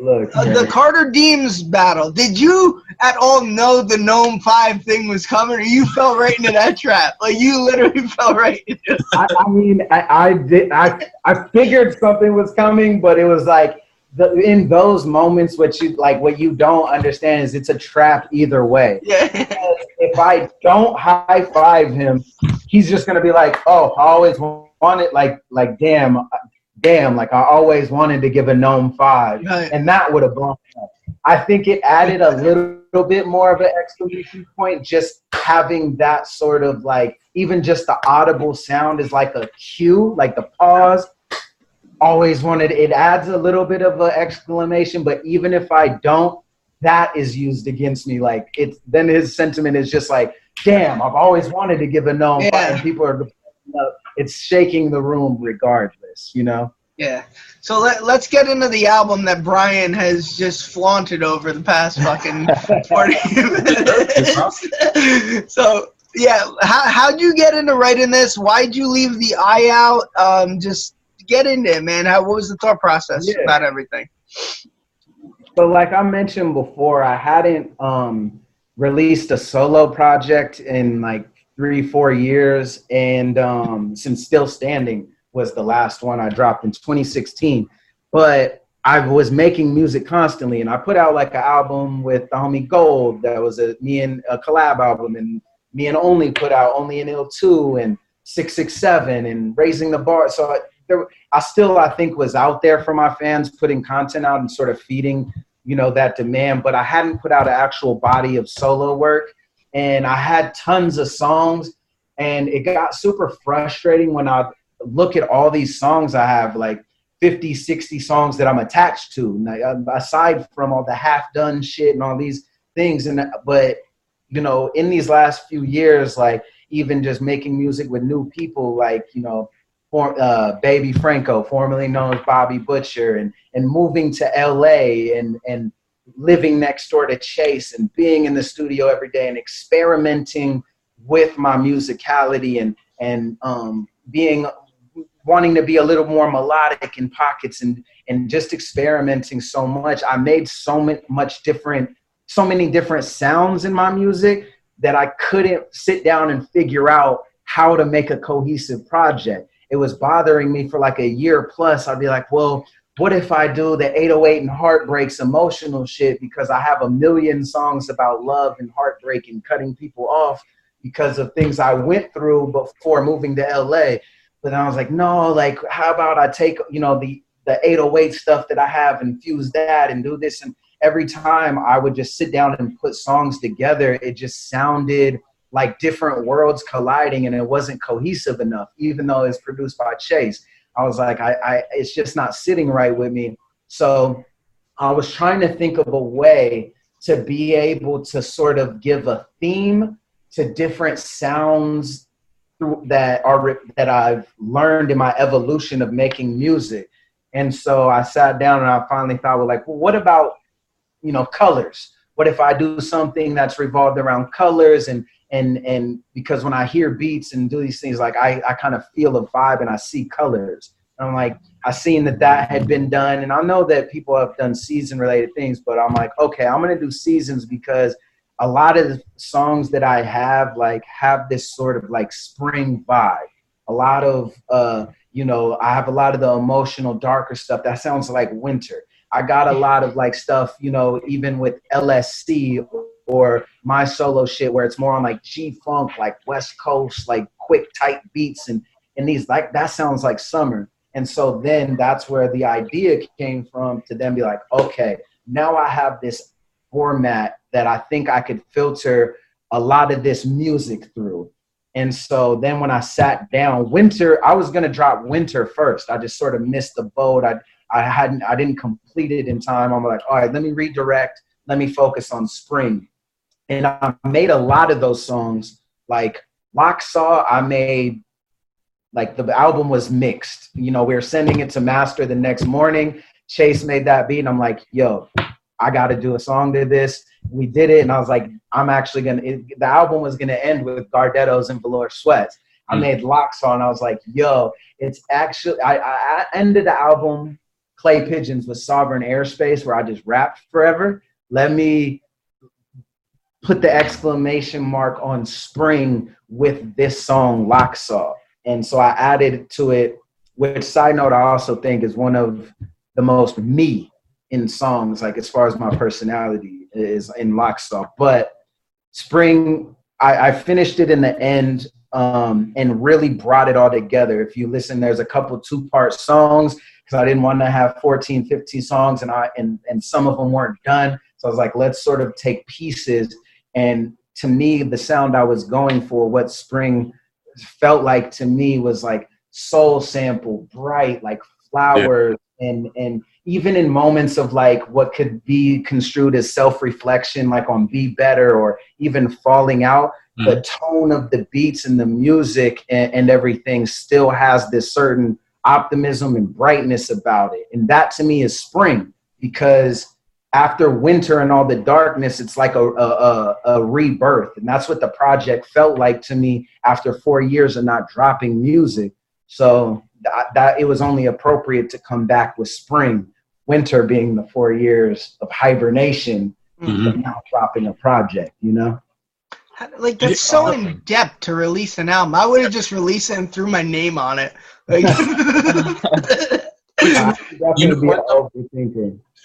Look, Uh, the Carter Deems battle. Did you at all know the Gnome Five thing was coming, or you fell right into that trap? Like you literally fell right into. it. I, I mean, I, I did. I I figured something was coming, but it was like the, in those moments, what you like, what you don't understand is it's a trap either way. Yeah. If I don't high five him, he's just gonna be like, "Oh, I always wanted like like damn, damn, like I always wanted to give a gnome five, Right. and that would have blown up. I think it added a little bit more of an exclamation point, just having that sort of like even just the audible sound is like a cue, like the pause. Always wanted it adds a little bit of an exclamation, but even if I don't, that is used against me. Like it's then his sentiment is just like, damn, I've always wanted to give a no five," Yeah. and people are. It's shaking the room regardless, you know. Yeah. So let, let's get into the album that Brian has just flaunted over the past fucking 40 minutes. so, yeah, how, how'd you get into writing this? Why'd you leave the eye out? Um, just get into it, man. How, what was the thought process Yeah. about everything? So like I mentioned before, I hadn't um, released a solo project in like three, four years, and um, since Still Standing was the last one I dropped in 2016. But I was making music constantly, and I put out like an album with the homie Gold that was a me and a collab album, and me and Only put out Only in Ill Two and Six Six Seven and Raising the Bar. So I, there, I still I think was out there for my fans, putting content out and sort of feeding you know, that demand, but I hadn't put out an actual body of solo work. And I had tons of songs, and it got super frustrating when I look at all these songs I have, like 50, 60 songs that I'm attached to, uh, aside from all the half done shit and all these things. And, but, you know, in these last few years, like, even just making music with new people, like, you know, for, uh, Baby Franco, formerly known as Bobby Butcher, and and moving to LA and and living next door to Chase and being in the studio every day and experimenting with my musicality and and um, being wanting to be a little more melodic in pockets and and just experimenting so much. I made so much different, so many different sounds in my music that I couldn't sit down and figure out how to make a cohesive project it was bothering me for like a year plus. I'd be like, well, what if I do the 808 and heartbreaks emotional shit because I have a million songs about love and heartbreak and cutting people off because of things I went through before moving to LA. But then I was like, no, like how about I take, you know, the the 808 stuff that I have and fuse that and do this and every time I would just sit down and put songs together, it just sounded like different worlds colliding and it wasn't cohesive enough, even though it's produced by Chase. I was like, I, I it's just not sitting right with me. So I was trying to think of a way to be able to sort of give a theme to different sounds that are that I've learned in my evolution of making music. And so I sat down and I finally thought, well, like, well, what about you know colors? What if I do something that's revolved around colors and and and because when I hear beats and do these things, like I I kind of feel a vibe and I see colors. And I'm like I seen that that had been done, and I know that people have done season related things, but I'm like okay, I'm gonna do seasons because a lot of the songs that I have like have this sort of like spring vibe. A lot of uh, you know, I have a lot of the emotional, darker stuff that sounds like winter. I got a lot of like stuff, you know, even with LSC or my solo shit where it's more on like G funk, like West Coast, like quick tight beats and and these like that sounds like summer. And so then that's where the idea came from to then be like, okay, now I have this format that I think I could filter a lot of this music through. And so then when I sat down, winter, I was gonna drop winter first. I just sort of missed the boat. I I hadn't I didn't complete it in time. I'm like, all right, let me redirect, let me focus on spring and I made a lot of those songs. Like Locksaw, I made like the album was mixed. You know, we were sending it to master the next morning. Chase made that beat, and I'm like, yo, I got to do a song to this. We did it, and I was like, I'm actually gonna. It, the album was gonna end with Gardettos and Velour Sweats. I mm. made Locksaw, and I was like, yo, it's actually. I, I ended the album Clay Pigeons with Sovereign Airspace, where I just rapped forever. Let me put the exclamation mark on spring with this song Locksaw. And so I added to it, which side note I also think is one of the most me in songs, like as far as my personality is in Locksaw. But spring, I, I finished it in the end um, and really brought it all together. If you listen, there's a couple two part songs because I didn't want to have 14, 15 songs and I and, and some of them weren't done. So I was like, let's sort of take pieces and to me, the sound I was going for, what spring felt like to me was like soul sample, bright, like flowers, yeah. and and even in moments of like what could be construed as self-reflection, like on "Be Better" or even "Falling Out," mm. the tone of the beats and the music and, and everything still has this certain optimism and brightness about it, and that to me is spring because after winter and all the darkness, it's like a, a, a, rebirth. And that's what the project felt like to me after four years of not dropping music. So that, that it was only appropriate to come back with spring, winter being the four years of hibernation, mm-hmm. now dropping a project, you know? Like that's so in depth to release an album. I would have just released it and threw my name on it. Like, you know what?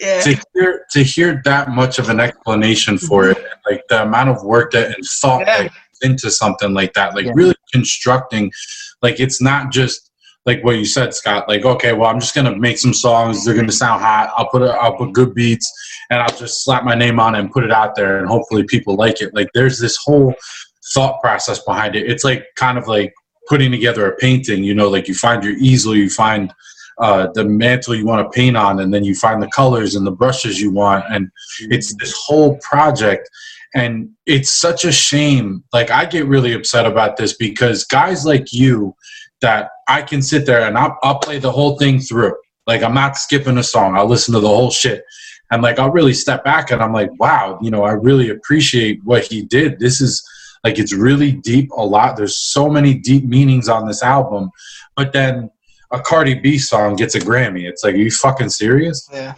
yeah. to hear to hear that much of an explanation for mm-hmm. it, like the amount of work that and thought yeah. that into something like that, like yeah. really constructing, like it's not just like what you said, Scott. Like, okay, well, I'm just gonna make some songs. They're gonna sound hot. I'll put a, I'll put good beats, and I'll just slap my name on it and put it out there, and hopefully people like it. Like, there's this whole thought process behind it. It's like kind of like putting together a painting. You know, like you find your easel, you find uh, the mantle you want to paint on, and then you find the colors and the brushes you want, and it's this whole project. And it's such a shame. Like I get really upset about this because guys like you that I can sit there and I'll, I'll play the whole thing through. Like I'm not skipping a song. I'll listen to the whole shit. And like I'll really step back and I'm like, wow, you know, I really appreciate what he did. This is like it's really deep a lot. There's so many deep meanings on this album. But then a Cardi B song gets a Grammy. It's like, are you fucking serious? Yeah.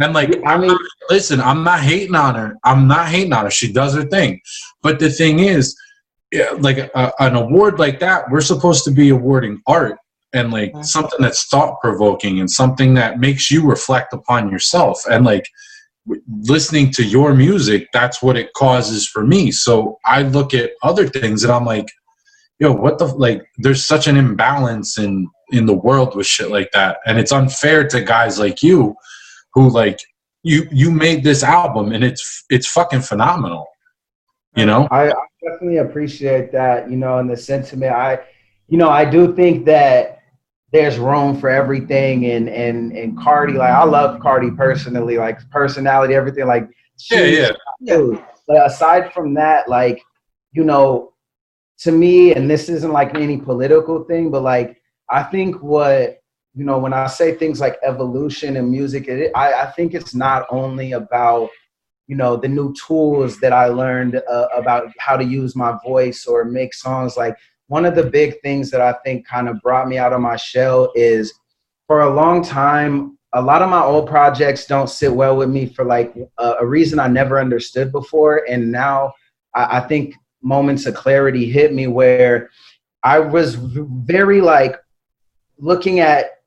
And like, I mean, listen, I'm not hating on her. I'm not hating on her. She does her thing. But the thing is, like a, an award like that, we're supposed to be awarding art and like mm-hmm. something that's thought provoking and something that makes you reflect upon yourself. And like listening to your music, that's what it causes for me. So I look at other things and I'm like, yo, what the like? There's such an imbalance in in the world with shit like that, and it's unfair to guys like you, who like you you made this album and it's it's fucking phenomenal. You know, I, I definitely appreciate that. You know, in the sentiment, I, you know, I do think that there's room for everything and and and Cardi like I love Cardi personally like personality everything like yeah yeah yeah but aside from that like you know to me and this isn't like any political thing but like I think what you know when I say things like evolution and music it, I I think it's not only about you know the new tools that I learned uh, about how to use my voice or make songs like one of the big things that I think kind of brought me out of my shell is for a long time, a lot of my old projects don't sit well with me for like a, a reason I never understood before. And now I, I think moments of clarity hit me where I was very like looking at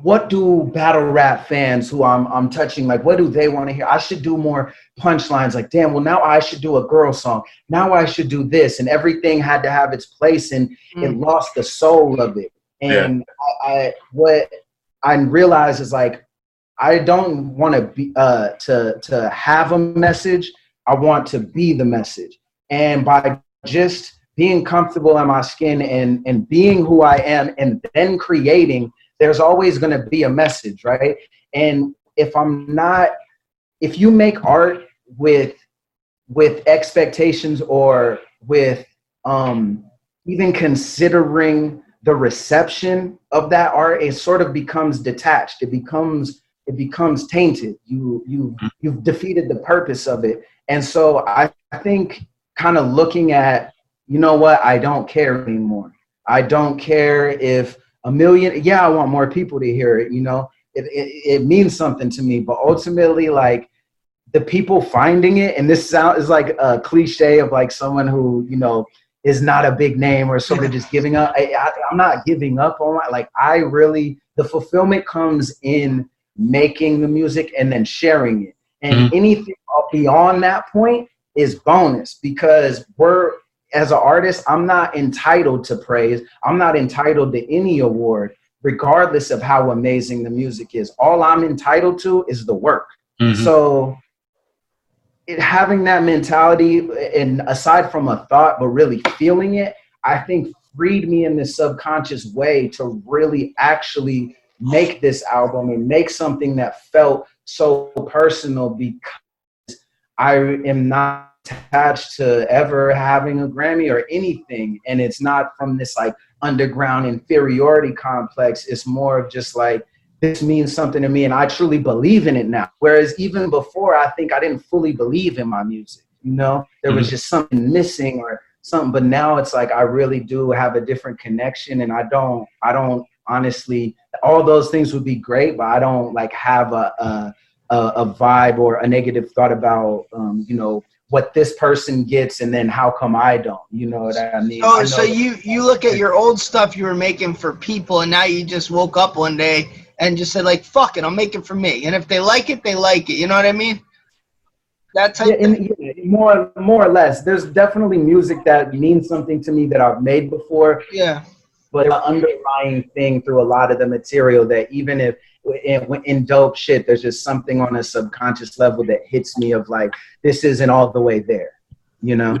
what do battle rap fans who I'm I'm touching like what do they want to hear? I should do more punchlines like damn well now I should do a girl song. Now I should do this and everything had to have its place and mm. it lost the soul of it. And yeah. I, I, what I realize is like I don't want to be uh to to have a message. I want to be the message. And by just being comfortable in my skin and and being who I am and then creating there's always going to be a message, right? And if I'm not, if you make art with with expectations or with um, even considering the reception of that art, it sort of becomes detached. It becomes it becomes tainted. You you you've defeated the purpose of it. And so I, I think kind of looking at, you know what, I don't care anymore. I don't care if a million yeah i want more people to hear it you know it, it, it means something to me but ultimately like the people finding it and this sound is like a cliche of like someone who you know is not a big name or sort of just giving up I, I, i'm not giving up on my like i really the fulfillment comes in making the music and then sharing it and mm-hmm. anything beyond that point is bonus because we're as an artist, I'm not entitled to praise. I'm not entitled to any award, regardless of how amazing the music is. All I'm entitled to is the work. Mm-hmm. So, it, having that mentality, and aside from a thought, but really feeling it, I think freed me in this subconscious way to really actually make this album and make something that felt so personal because I am not attached to ever having a Grammy or anything. And it's not from this like underground inferiority complex. It's more of just like, this means something to me and I truly believe in it now. Whereas even before, I think I didn't fully believe in my music. You know, there was mm-hmm. just something missing or something. But now it's like I really do have a different connection and I don't, I don't honestly, all those things would be great, but I don't like have a, a a, vibe or a negative thought about um, you know what this person gets and then how come I don't? You know what I mean? Oh, I so you you look at your old stuff you were making for people and now you just woke up one day and just said like fuck it, I'll make it for me. And if they like it, they like it. You know what I mean? That type yeah, and, yeah, more more or less. There's definitely music that means something to me that I've made before. Yeah. but the underlying thing through a lot of the material that even if in, in dope shit, there's just something on a subconscious level that hits me of like, this isn't all the way there, you know?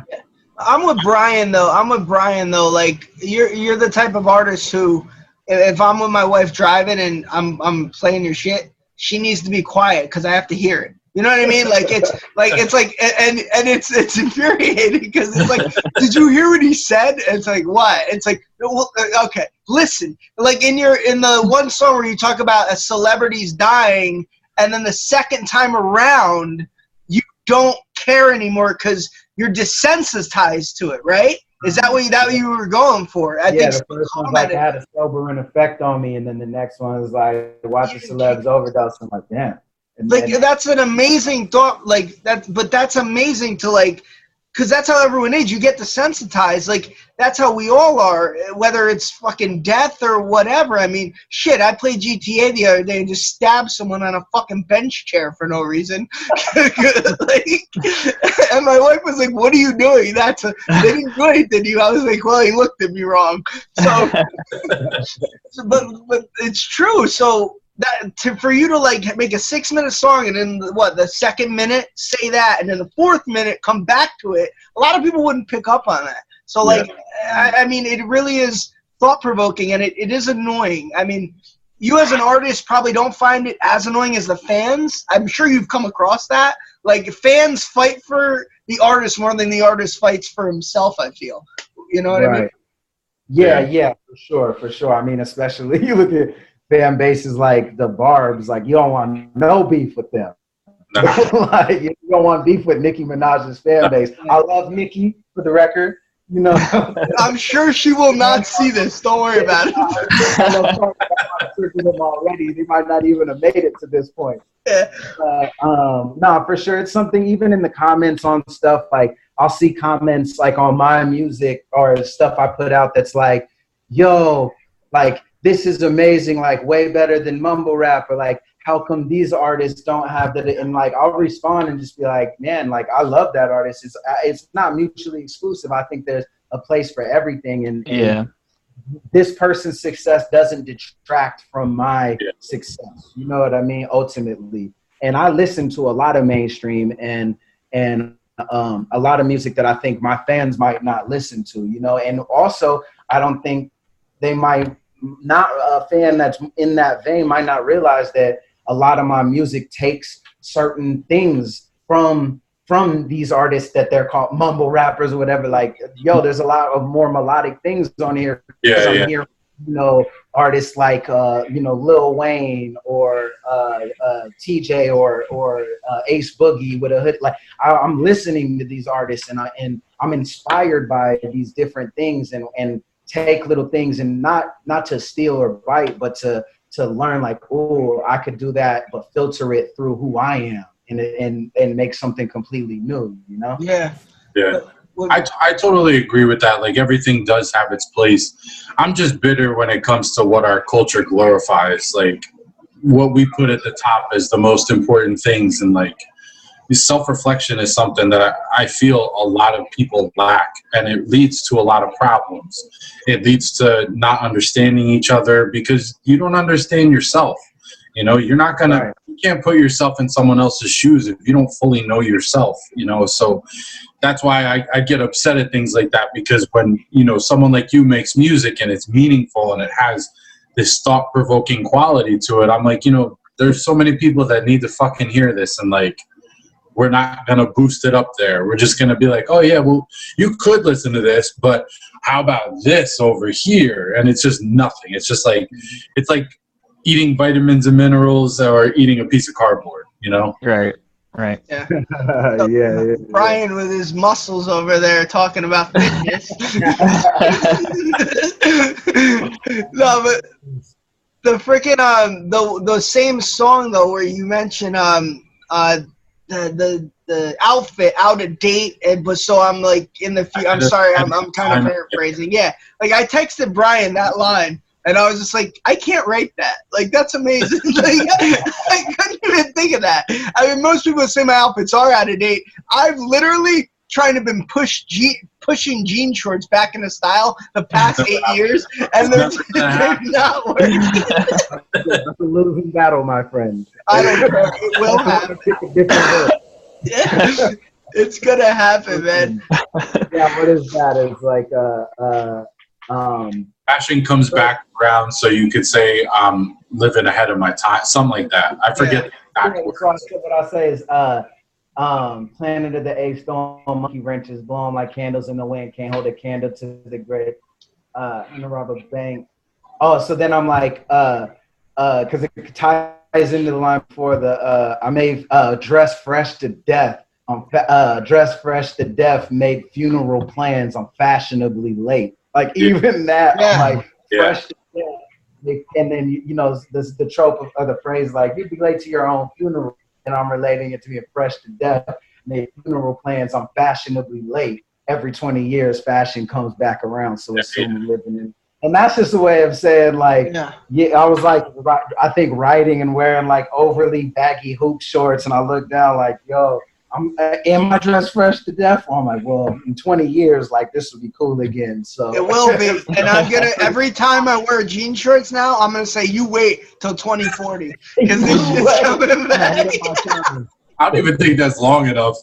I'm with Brian though. I'm with Brian though. Like you're you're the type of artist who, if I'm with my wife driving and I'm I'm playing your shit, she needs to be quiet because I have to hear it. You know what I mean? Like it's like it's like and and it's it's infuriating because it's like, did you hear what he said? And it's like what? It's like well, uh, okay, listen. Like in your in the one song where you talk about a celebrity's dying, and then the second time around, you don't care anymore because you're desensitized to it, right? Is that what you, that what you were going for? I yeah, think the first one like had a sobering effect on me, and then the next one was like watching celebs overdose. I'm like, damn. And like then, that's an amazing thought. Like that, but that's amazing to like because that's how everyone is. You get desensitized. Like that's how we all are, whether it's fucking death or whatever. I mean, shit. I played GTA the other day and just stabbed someone on a fucking bench chair for no reason. like, and my wife was like, "What are you doing?" That's a, they didn't do anything to you. I was like, "Well, he looked at me wrong." So, but but it's true. So that to, for you to like make a six minute song and then what the second minute say that and then the fourth minute come back to it a lot of people wouldn't pick up on that so like yeah. I, I, mean it really is thought provoking and it, it is annoying i mean you as an artist probably don't find it as annoying as the fans i'm sure you've come across that like fans fight for the artist more than the artist fights for himself i feel you know what right. i mean yeah, yeah, for sure, for sure. I mean, especially you look at fan bases like the Barbz, like you don't want no beef with them. No. like you don't want beef with Nicki Minaj's fan base. I love Nicki for the record. You know, I'm sure she will not see this. Don't worry about it. them already. They might not even have made it to this point. Yeah. Uh, um, no, for sure. It's something. Even in the comments on stuff, like I'll see comments like on my music or stuff I put out that's like, "Yo, like this is amazing, like way better than mumble rap, or like how come these artists don't have that? And like I'll respond and just be like, man, like I love that artist. It's uh, it's not mutually exclusive. I think there's a place for everything, and, and yeah. This person's success doesn't detract from my yeah. success. You know what I mean? Ultimately, and I listen to a lot of mainstream and and um, a lot of music that I think my fans might not listen to. You know, and also I don't think they might not a fan that's in that vein might not realize that a lot of my music takes certain things from from these artists that they're called mumble rappers or whatever. Like, yo, there's a lot of more melodic things on here. Yeah, yeah. Hearing, you know, artists like uh, you know Lil Wayne or uh, uh, TJ or or uh, A Boogie with a hood. Like, I, I'm listening to these artists and I and I'm inspired by these different things and and take little things and not not to steal or bite, but to to learn like, oh, I could do that, but filter it through who I am and and and make something completely new. You know? Yeah. Yeah. I, I totally agree with that. Like everything does have its place. I'm just bitter when it comes to what our culture glorifies. Like what we put at the top as the most important things and like self-reflection is something that I feel a lot of people lack and it leads to a lot of problems. It leads to not understanding each other because you don't understand yourself. You know you're not gonna you can't put yourself in someone else's shoes if you don't fully know yourself you know? So that's why I, I get upset at things like that because when you know someone like you makes music and it's meaningful and it has this thought-provoking quality to it i'm like you know there's so many people that need to fucking hear this and like we're not going to boost it up there. We're just going to be like, oh, yeah, well, you could listen to this, but how about this over here? And it's just nothing. It's just like, it's like eating vitamins and minerals or eating a piece of cardboard, you know? Right. Right. Yeah. yeah, yeah, Brian yeah. with his muscles over there talking about fitness. no, but the freaking um the the same song though where you mentioned um uh the the the outfit out of date and but so I'm like in the few I'm sorry I'm I'm kind of paraphrasing. Yeah. Like I texted Brian that line and I was just like I can't write that. Like that's amazing. Like I couldn't even think of that. I mean most people say my outfits are out of date. I've literally trying to been pushed G pushing jean shorts back into style the past eight years, and they're, they're not working. That's a losing battle, my friend. I don't care. It will happen. Yeah, it's gonna happen, man. yeah, what is that? It's like uh uh um Fashion comes back around, so you could say I'm living ahead of my time, something like that. I forget the exact Yeah, word. so I said what I say is uh um Planet of the Apes storm monkey wrenches blowing like candles in the wind can't hold a candle to the great uh in the rubber bank. Oh, so then I'm like uh uh because it ties into the line before the uh I made uh dress fresh to death. I'm fa- uh dress fresh to death made funeral plans. I'm fashionably late. Like even that Yeah. I'm like Yeah. fresh to death. And then you you know this the trope of, of the phrase like you'd be late to your own funeral, and I'm relating it to being fresh to death. Made funeral plans. I'm fashionably late. Every 20 years, fashion comes back around, so it's Yeah. still living in. And that's just a way of saying like, Yeah. yeah, I was like, I think writing and wearing like overly baggy hoop shorts, and I look down like, yo, I'm uh, am I dressed fresh to death? Well, I'm like, well, in 20 years, like this will be cool again. So It will be, and I'm gonna every time I wear jean shorts now, I'm gonna say you wait till 2040 because this shit's coming back. I don't even think that's long enough.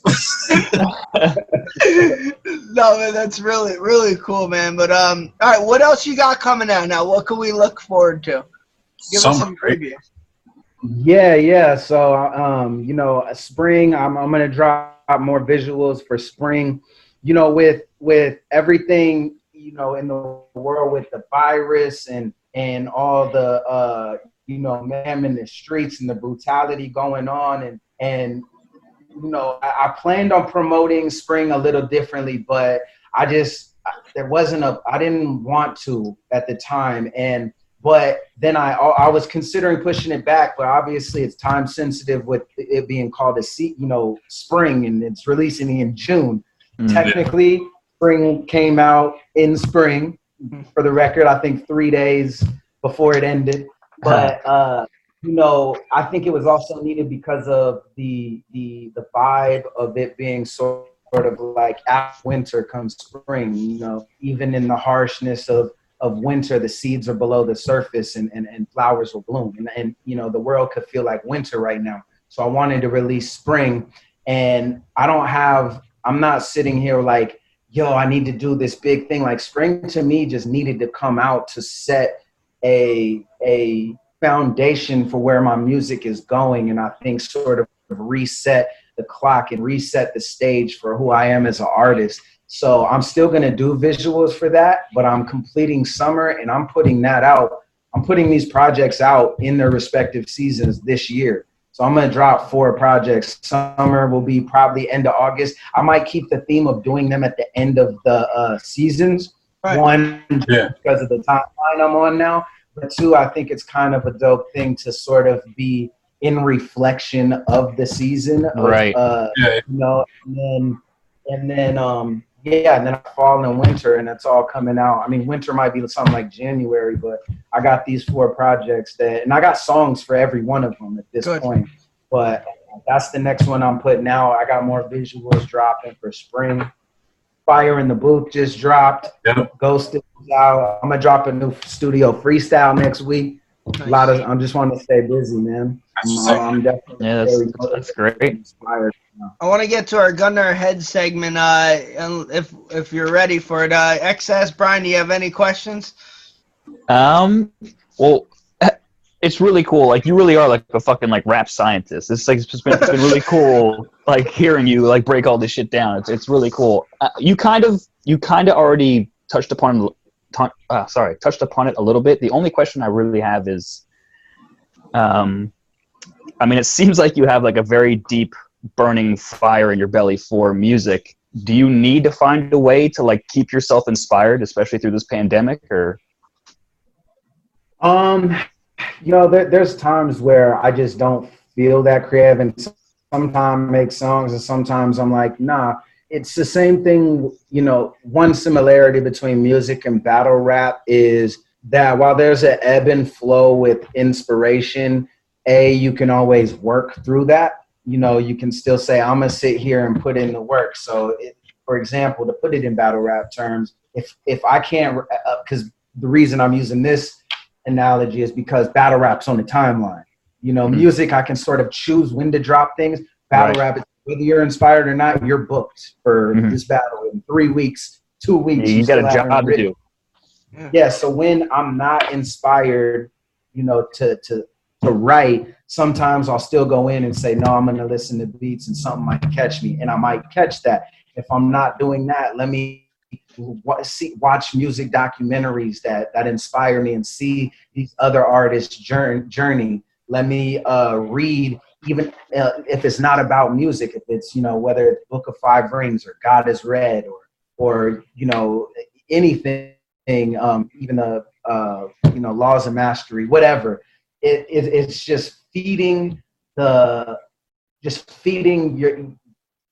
no, man, that's really really cool, man. But um, all right, what else you got coming out now? What can we look forward to? Give us Summer, some right? Yeah, yeah. So, um, you know, spring. I'm I'm gonna drop more visuals for spring. You know, with with everything you know in the world with the virus and and all the uh, you know man in the streets and the brutality going on and and you know I, I planned on promoting spring a little differently, but I just there wasn't a I didn't want to at the time and but then I I was considering pushing it back, but obviously it's time sensitive with it being called a se- you know spring and it's releasing in June. Mm. Technically, spring came out in spring. For the record, I think three days before it ended, but uh, you know I think it was also needed because of the the the vibe of it being sort of like after winter comes spring. You know, even in the harshness of of winter, the seeds are below the surface and, and, and flowers will bloom. And, and, you know, the world could feel like winter right now. So I wanted to release spring. And I don't have, I'm not sitting here like, yo, I need to do this big thing. Like spring to me just needed to come out to set a, a foundation for where my music is going. And I think sort of reset the clock and reset the stage for who I am as an artist. So I'm still gonna do visuals for that, but I'm completing summer and I'm putting that out. I'm putting these projects out in their respective seasons this year. So I'm gonna drop four projects. Summer will be probably end of August. I might keep the theme of doing them at the end of the uh, seasons. Right. One, Yeah. because of the timeline I'm on now. But two, I think it's kind of a dope thing to sort of be in reflection of the season. Of, Right. Uh, Yeah. you know, and then and then um yeah, and then fall and winter, and it's all coming out. I mean, winter might be something like January, but I got these four projects that, and I got songs for every one of them at this Good. point. But that's the next one I'm putting out. I got more visuals dropping for spring. Fire in the Booth just dropped. Yep. Ghost is out. I'm gonna drop a new studio freestyle next week. A lot of. I'm just wanting to stay busy, man. I'm, I'm definitely Yeah, that's- that's great. Inspired. I want to get to our gun to our head segment. Uh, if if you're ready for it, uh, XS Brian, do you have any questions? Um. Well, it's really cool. Like you really are like a fucking like rap scientist. It's like it's been, it's been really cool. Like hearing you like break all this shit down. It's it's really cool. Uh, you kind of you kind of already touched upon. Uh, sorry, touched upon it a little bit. The only question I really have is, um, I mean, it seems like you have like a very deep burning fire in your belly for music. Do you need to find a way to like keep yourself inspired, especially through this pandemic, or? Um, you know, there, there's times where I just don't feel that creative, and sometimes make songs, and sometimes I'm like, nah. It's the same thing. You know, one similarity between music and battle rap is that while there's an ebb and flow with inspiration, a you can always work through that. You know, you can still say, I'm gonna sit here and put in the work. So it, for example, to put it in battle rap terms, if if I can't, because uh, the reason I'm using this analogy is because battle rap's on the timeline. You know, mm-hmm. music I can sort of choose when to drop things. Battle right. rap, whether you're inspired or not, you're booked for mm-hmm. this battle in three weeks, two weeks. Yeah, you, got a job to do. Yeah. yeah. So when I'm not inspired, you know, to to to write, sometimes I'll still go in and say, no, I'm gonna listen to beats and something might catch me, and I might catch that. If I'm not doing that, let me see, watch music documentaries that that inspire me and see these other artists' journey. Let me uh, read even uh, if it's not about music, if it's you know whether it's Book of Five Rings or God is Red or or you know anything, um, even the uh, you know Laws of Mastery, whatever. It, it it's just feeding the just feeding your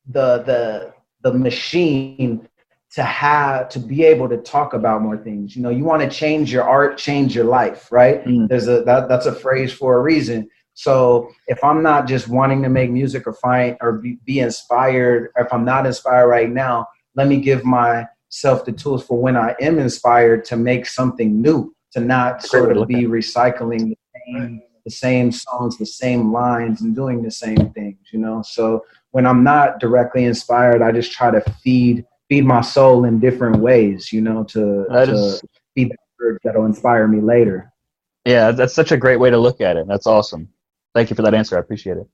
the the the machine to have to be able to talk about more things you know you want to change your art change your life right mm. there's a that, that's a phrase for a reason so if i'm not just wanting to make music or find or be, be inspired or if i'm not inspired right now let me give myself the tools for when i am inspired to make something new to not sort of be recycling the same the same songs the same lines and doing the same things you know so when i'm not directly inspired i just try to feed feed my soul in different ways, you know, to, to is, feed the that'll inspire me later. Yeah, that's such a great way to look at it. That's awesome. Thank you for that answer. I appreciate it.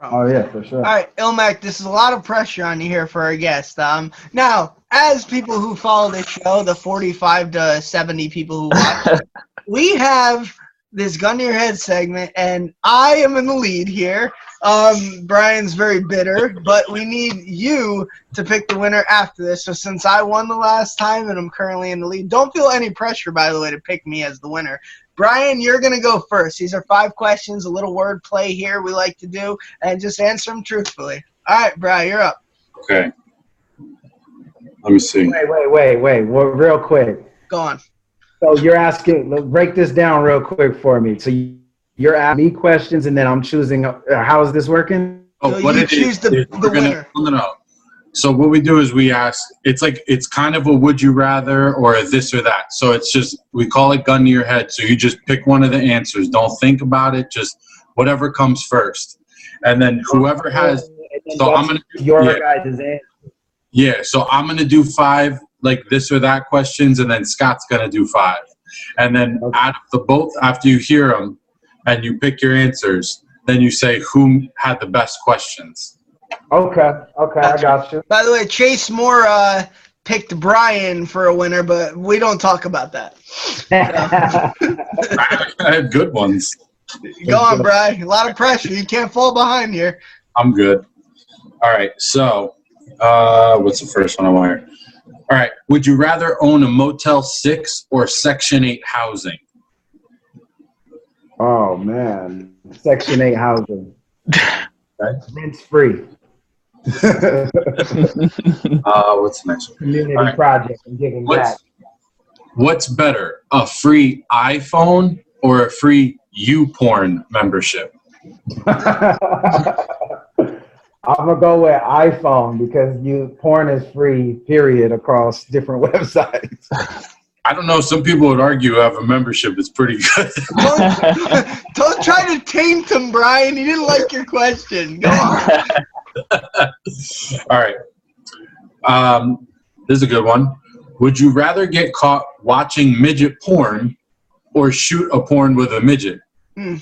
Oh yeah, for sure. All right, Illmac, this is a lot of pressure on you here for our guest. Um, now, as people who follow this show, the 45 to 70 people who watch, we have this gun to your head segment, and I am in the lead here. Um, Brian's very bitter, but we need you to pick the winner after this. So since I won the last time and I'm currently in the lead, don't feel any pressure, by the way, to pick me as the winner. Brian, you're going to go first. These are five questions, a little word play here we like to do, and just answer them truthfully. All right, Brian, you're up. Okay. Let me see. Wait, wait, wait, wait. Well, real quick. Go on. So you're asking, break this down real quick for me. So you're asking me questions, and then I'm choosing. Uh, how is this working? Oh, so what you choose the, the winner. no, no, no. So what we do is we ask. It's like it's kind of a would you rather or a this or that. So it's just we call it gun to your head. So you just pick one of the answers. Don't think about it. Just whatever comes first, and then whoever has. So I'm gonna your yeah. guys' answer. Yeah. So I'm gonna do five like this or that questions, and then Scott's gonna do five, and then okay. out of the both after you hear them, and you pick your answers, then you say who had the best questions. Okay, okay, I got you. By the way, Chase Moore uh, picked Brian for a winner, but we don't talk about that. I had good ones. Go on, Brian. A lot of pressure. You can't fall behind here. I'm good. All right, so uh, what's the first one I want here? All right. Would you rather own a Motel 6 or Section 8 housing? Oh, man. Section 8 housing. Rent's free. uh, what's the next one? Community right. project and giving what's, back. What's better, a free iPhone or a free YouPorn membership? I'm gonna go with iPhone because you porn is free, period, across different websites. I don't know. Some people would argue have a membership is pretty good. don't, don't, try to taint him, Brian. He didn't like your question. Go on. All right. Um, this is a good one. Would you rather get caught watching midget porn or shoot a porn with a midget? Hmm.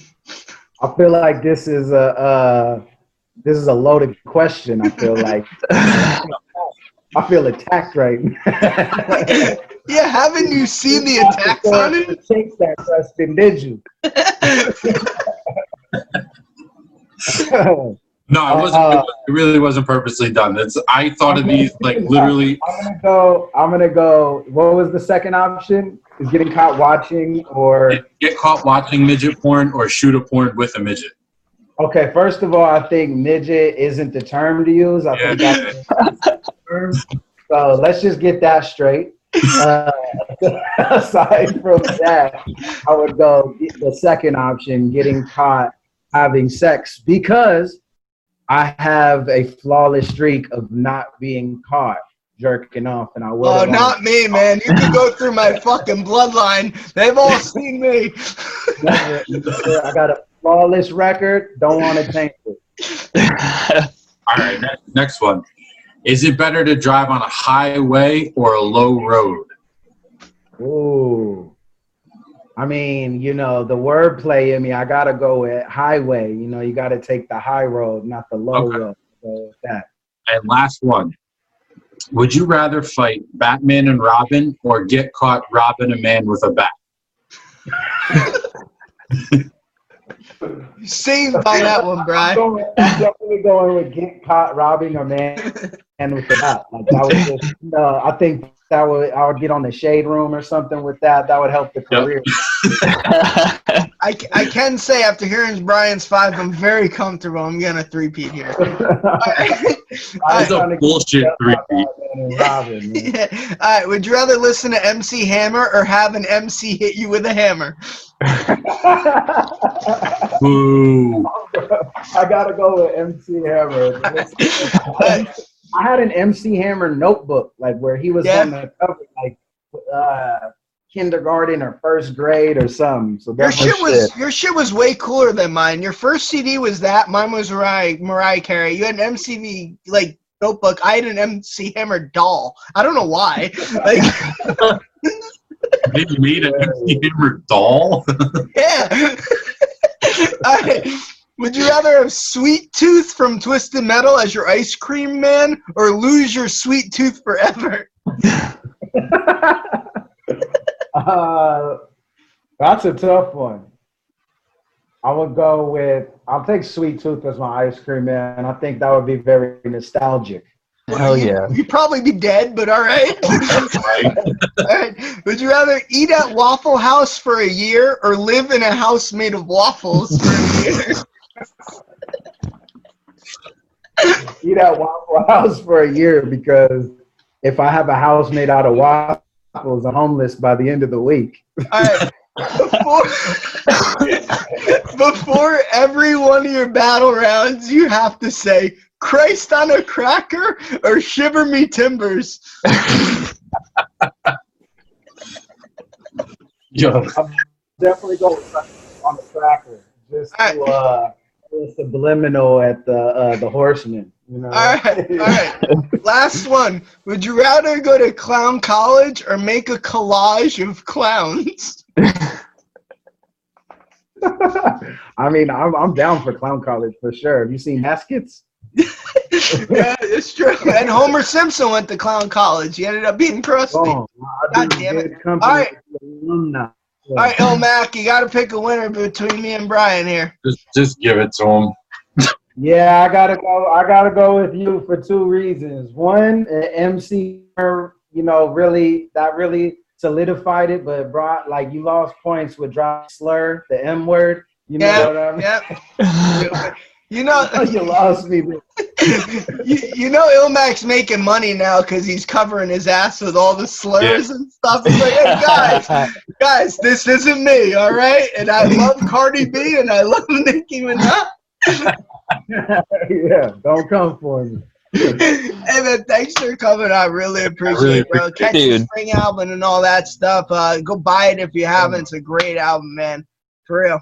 I feel like this is a. Uh, this is a loaded question. I feel like I feel attacked right now. yeah, haven't you seen the attacks on it? Take that question, did you? No, it wasn't. Uh, it really wasn't purposely done. It's. I thought of these like literally. I'm gonna go. I'm gonna go. What was the second option? Is getting caught watching or get caught watching midget porn or shoot a porn with a midget. Okay, first of all, I think midget isn't the term to use. I yeah. think that's term. So let's just get that straight. Uh, aside from that, I would go the second option, getting caught having sex, because I have a flawless streak of not being caught. jerking off, and I will. Oh, not me, man. You can go through my fucking bloodline. They've all seen me. I got a flawless record. Don't want to change it. All right, next, next one. Is it better to drive on a highway or a low road? Ooh. I mean, you know, the wordplay in me, I gotta go with highway. You know, you gotta take the high road, not the low Okay. road. So that. And last one. Would you rather fight Batman and Robin or get caught robbing a man with a bat? Saved by that one, I'm, Brian. going, I'm definitely going with get caught robbing a man and with the bat. Like that would just, no, uh, I think that would I would get on the shade room or something with that. That would help the Yep. career. I, I can say after hearing Brian's five, I'm very comfortable. I'm getting a three-peat here. That's a bullshit three-peat. Robin. Yeah. All right. Would you rather listen to MC Hammer or have an MC hit you with a hammer? Boo. I gotta go with MC Hammer. I had an MC Hammer notebook, like where he was Yeah. on the cover, like uh, kindergarten or first grade or something. So Your shit was your shit was way cooler than mine. Your first CD was that. Mine was Mariah, Mariah Carey. You had an MCV like notebook. I had an MC Hammer doll. I don't know why. Like They made an MC Hammer doll? yeah. All right. Would you rather have Sweet Tooth from Twisted Metal as your ice cream man, or lose your sweet tooth forever? uh, that's a tough one. I would go with I'll take Sweet Tooth as my ice cream man. I think that would be very nostalgic. Hell yeah. You'd probably be dead, but all right. right? all right. Would you rather eat at Waffle House for a year or live in a house made of waffles for a year? Eat at Waffle House for a year because if I have a house made out of waffles, I'm homeless by the end of the week. All right. Before, before every one of your battle rounds, you have to say Christ on a cracker or shiver me timbers. Yo, Definitely go on the cracker just to uh, a subliminal at the uh, the horseman. You know. All right, all right. Last one. Would you rather go to clown college or make a collage of clowns? I mean, I'm I'm down for clown college for sure. Have you seen Baskets? yeah, it's true. And Homer Simpson went to clown college. He ended up being Krusty. Oh, God damn it. All right. Alumni. All right, Illmac, you got to pick a winner between me and Brian here. just, just give it to him. Yeah, I gotta go. I gotta go with you for two reasons. One, uh, MC, you know, really that really solidified it, but brought like you lost points with drop slur, the M word. You know Yeah, what I mean? Yep. You know, you lost me. you, you know Illmac's making money now because he's covering his ass with all the slurs and stuff. He's like, hey guys, guys, this isn't me, all right? And I love Cardi B and I love Nicki Minaj. yeah, don't come for me. hey man, thanks for coming. I really appreciate really it, bro. appreciate Catch the spring album and all that stuff. Uh, go buy it if you haven't. It's a great album, man. For real.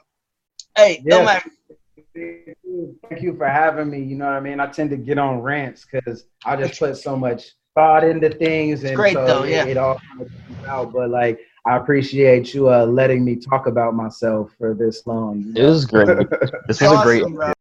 Hey, Yeah. Illmac, Thank you for having me. You know what I mean? I tend to get on rants because I just put so much thought into things, and great so though, it- yeah. it, all comes out. But like, I appreciate you uh, letting me talk about myself for this long. It was great. This was a great bro.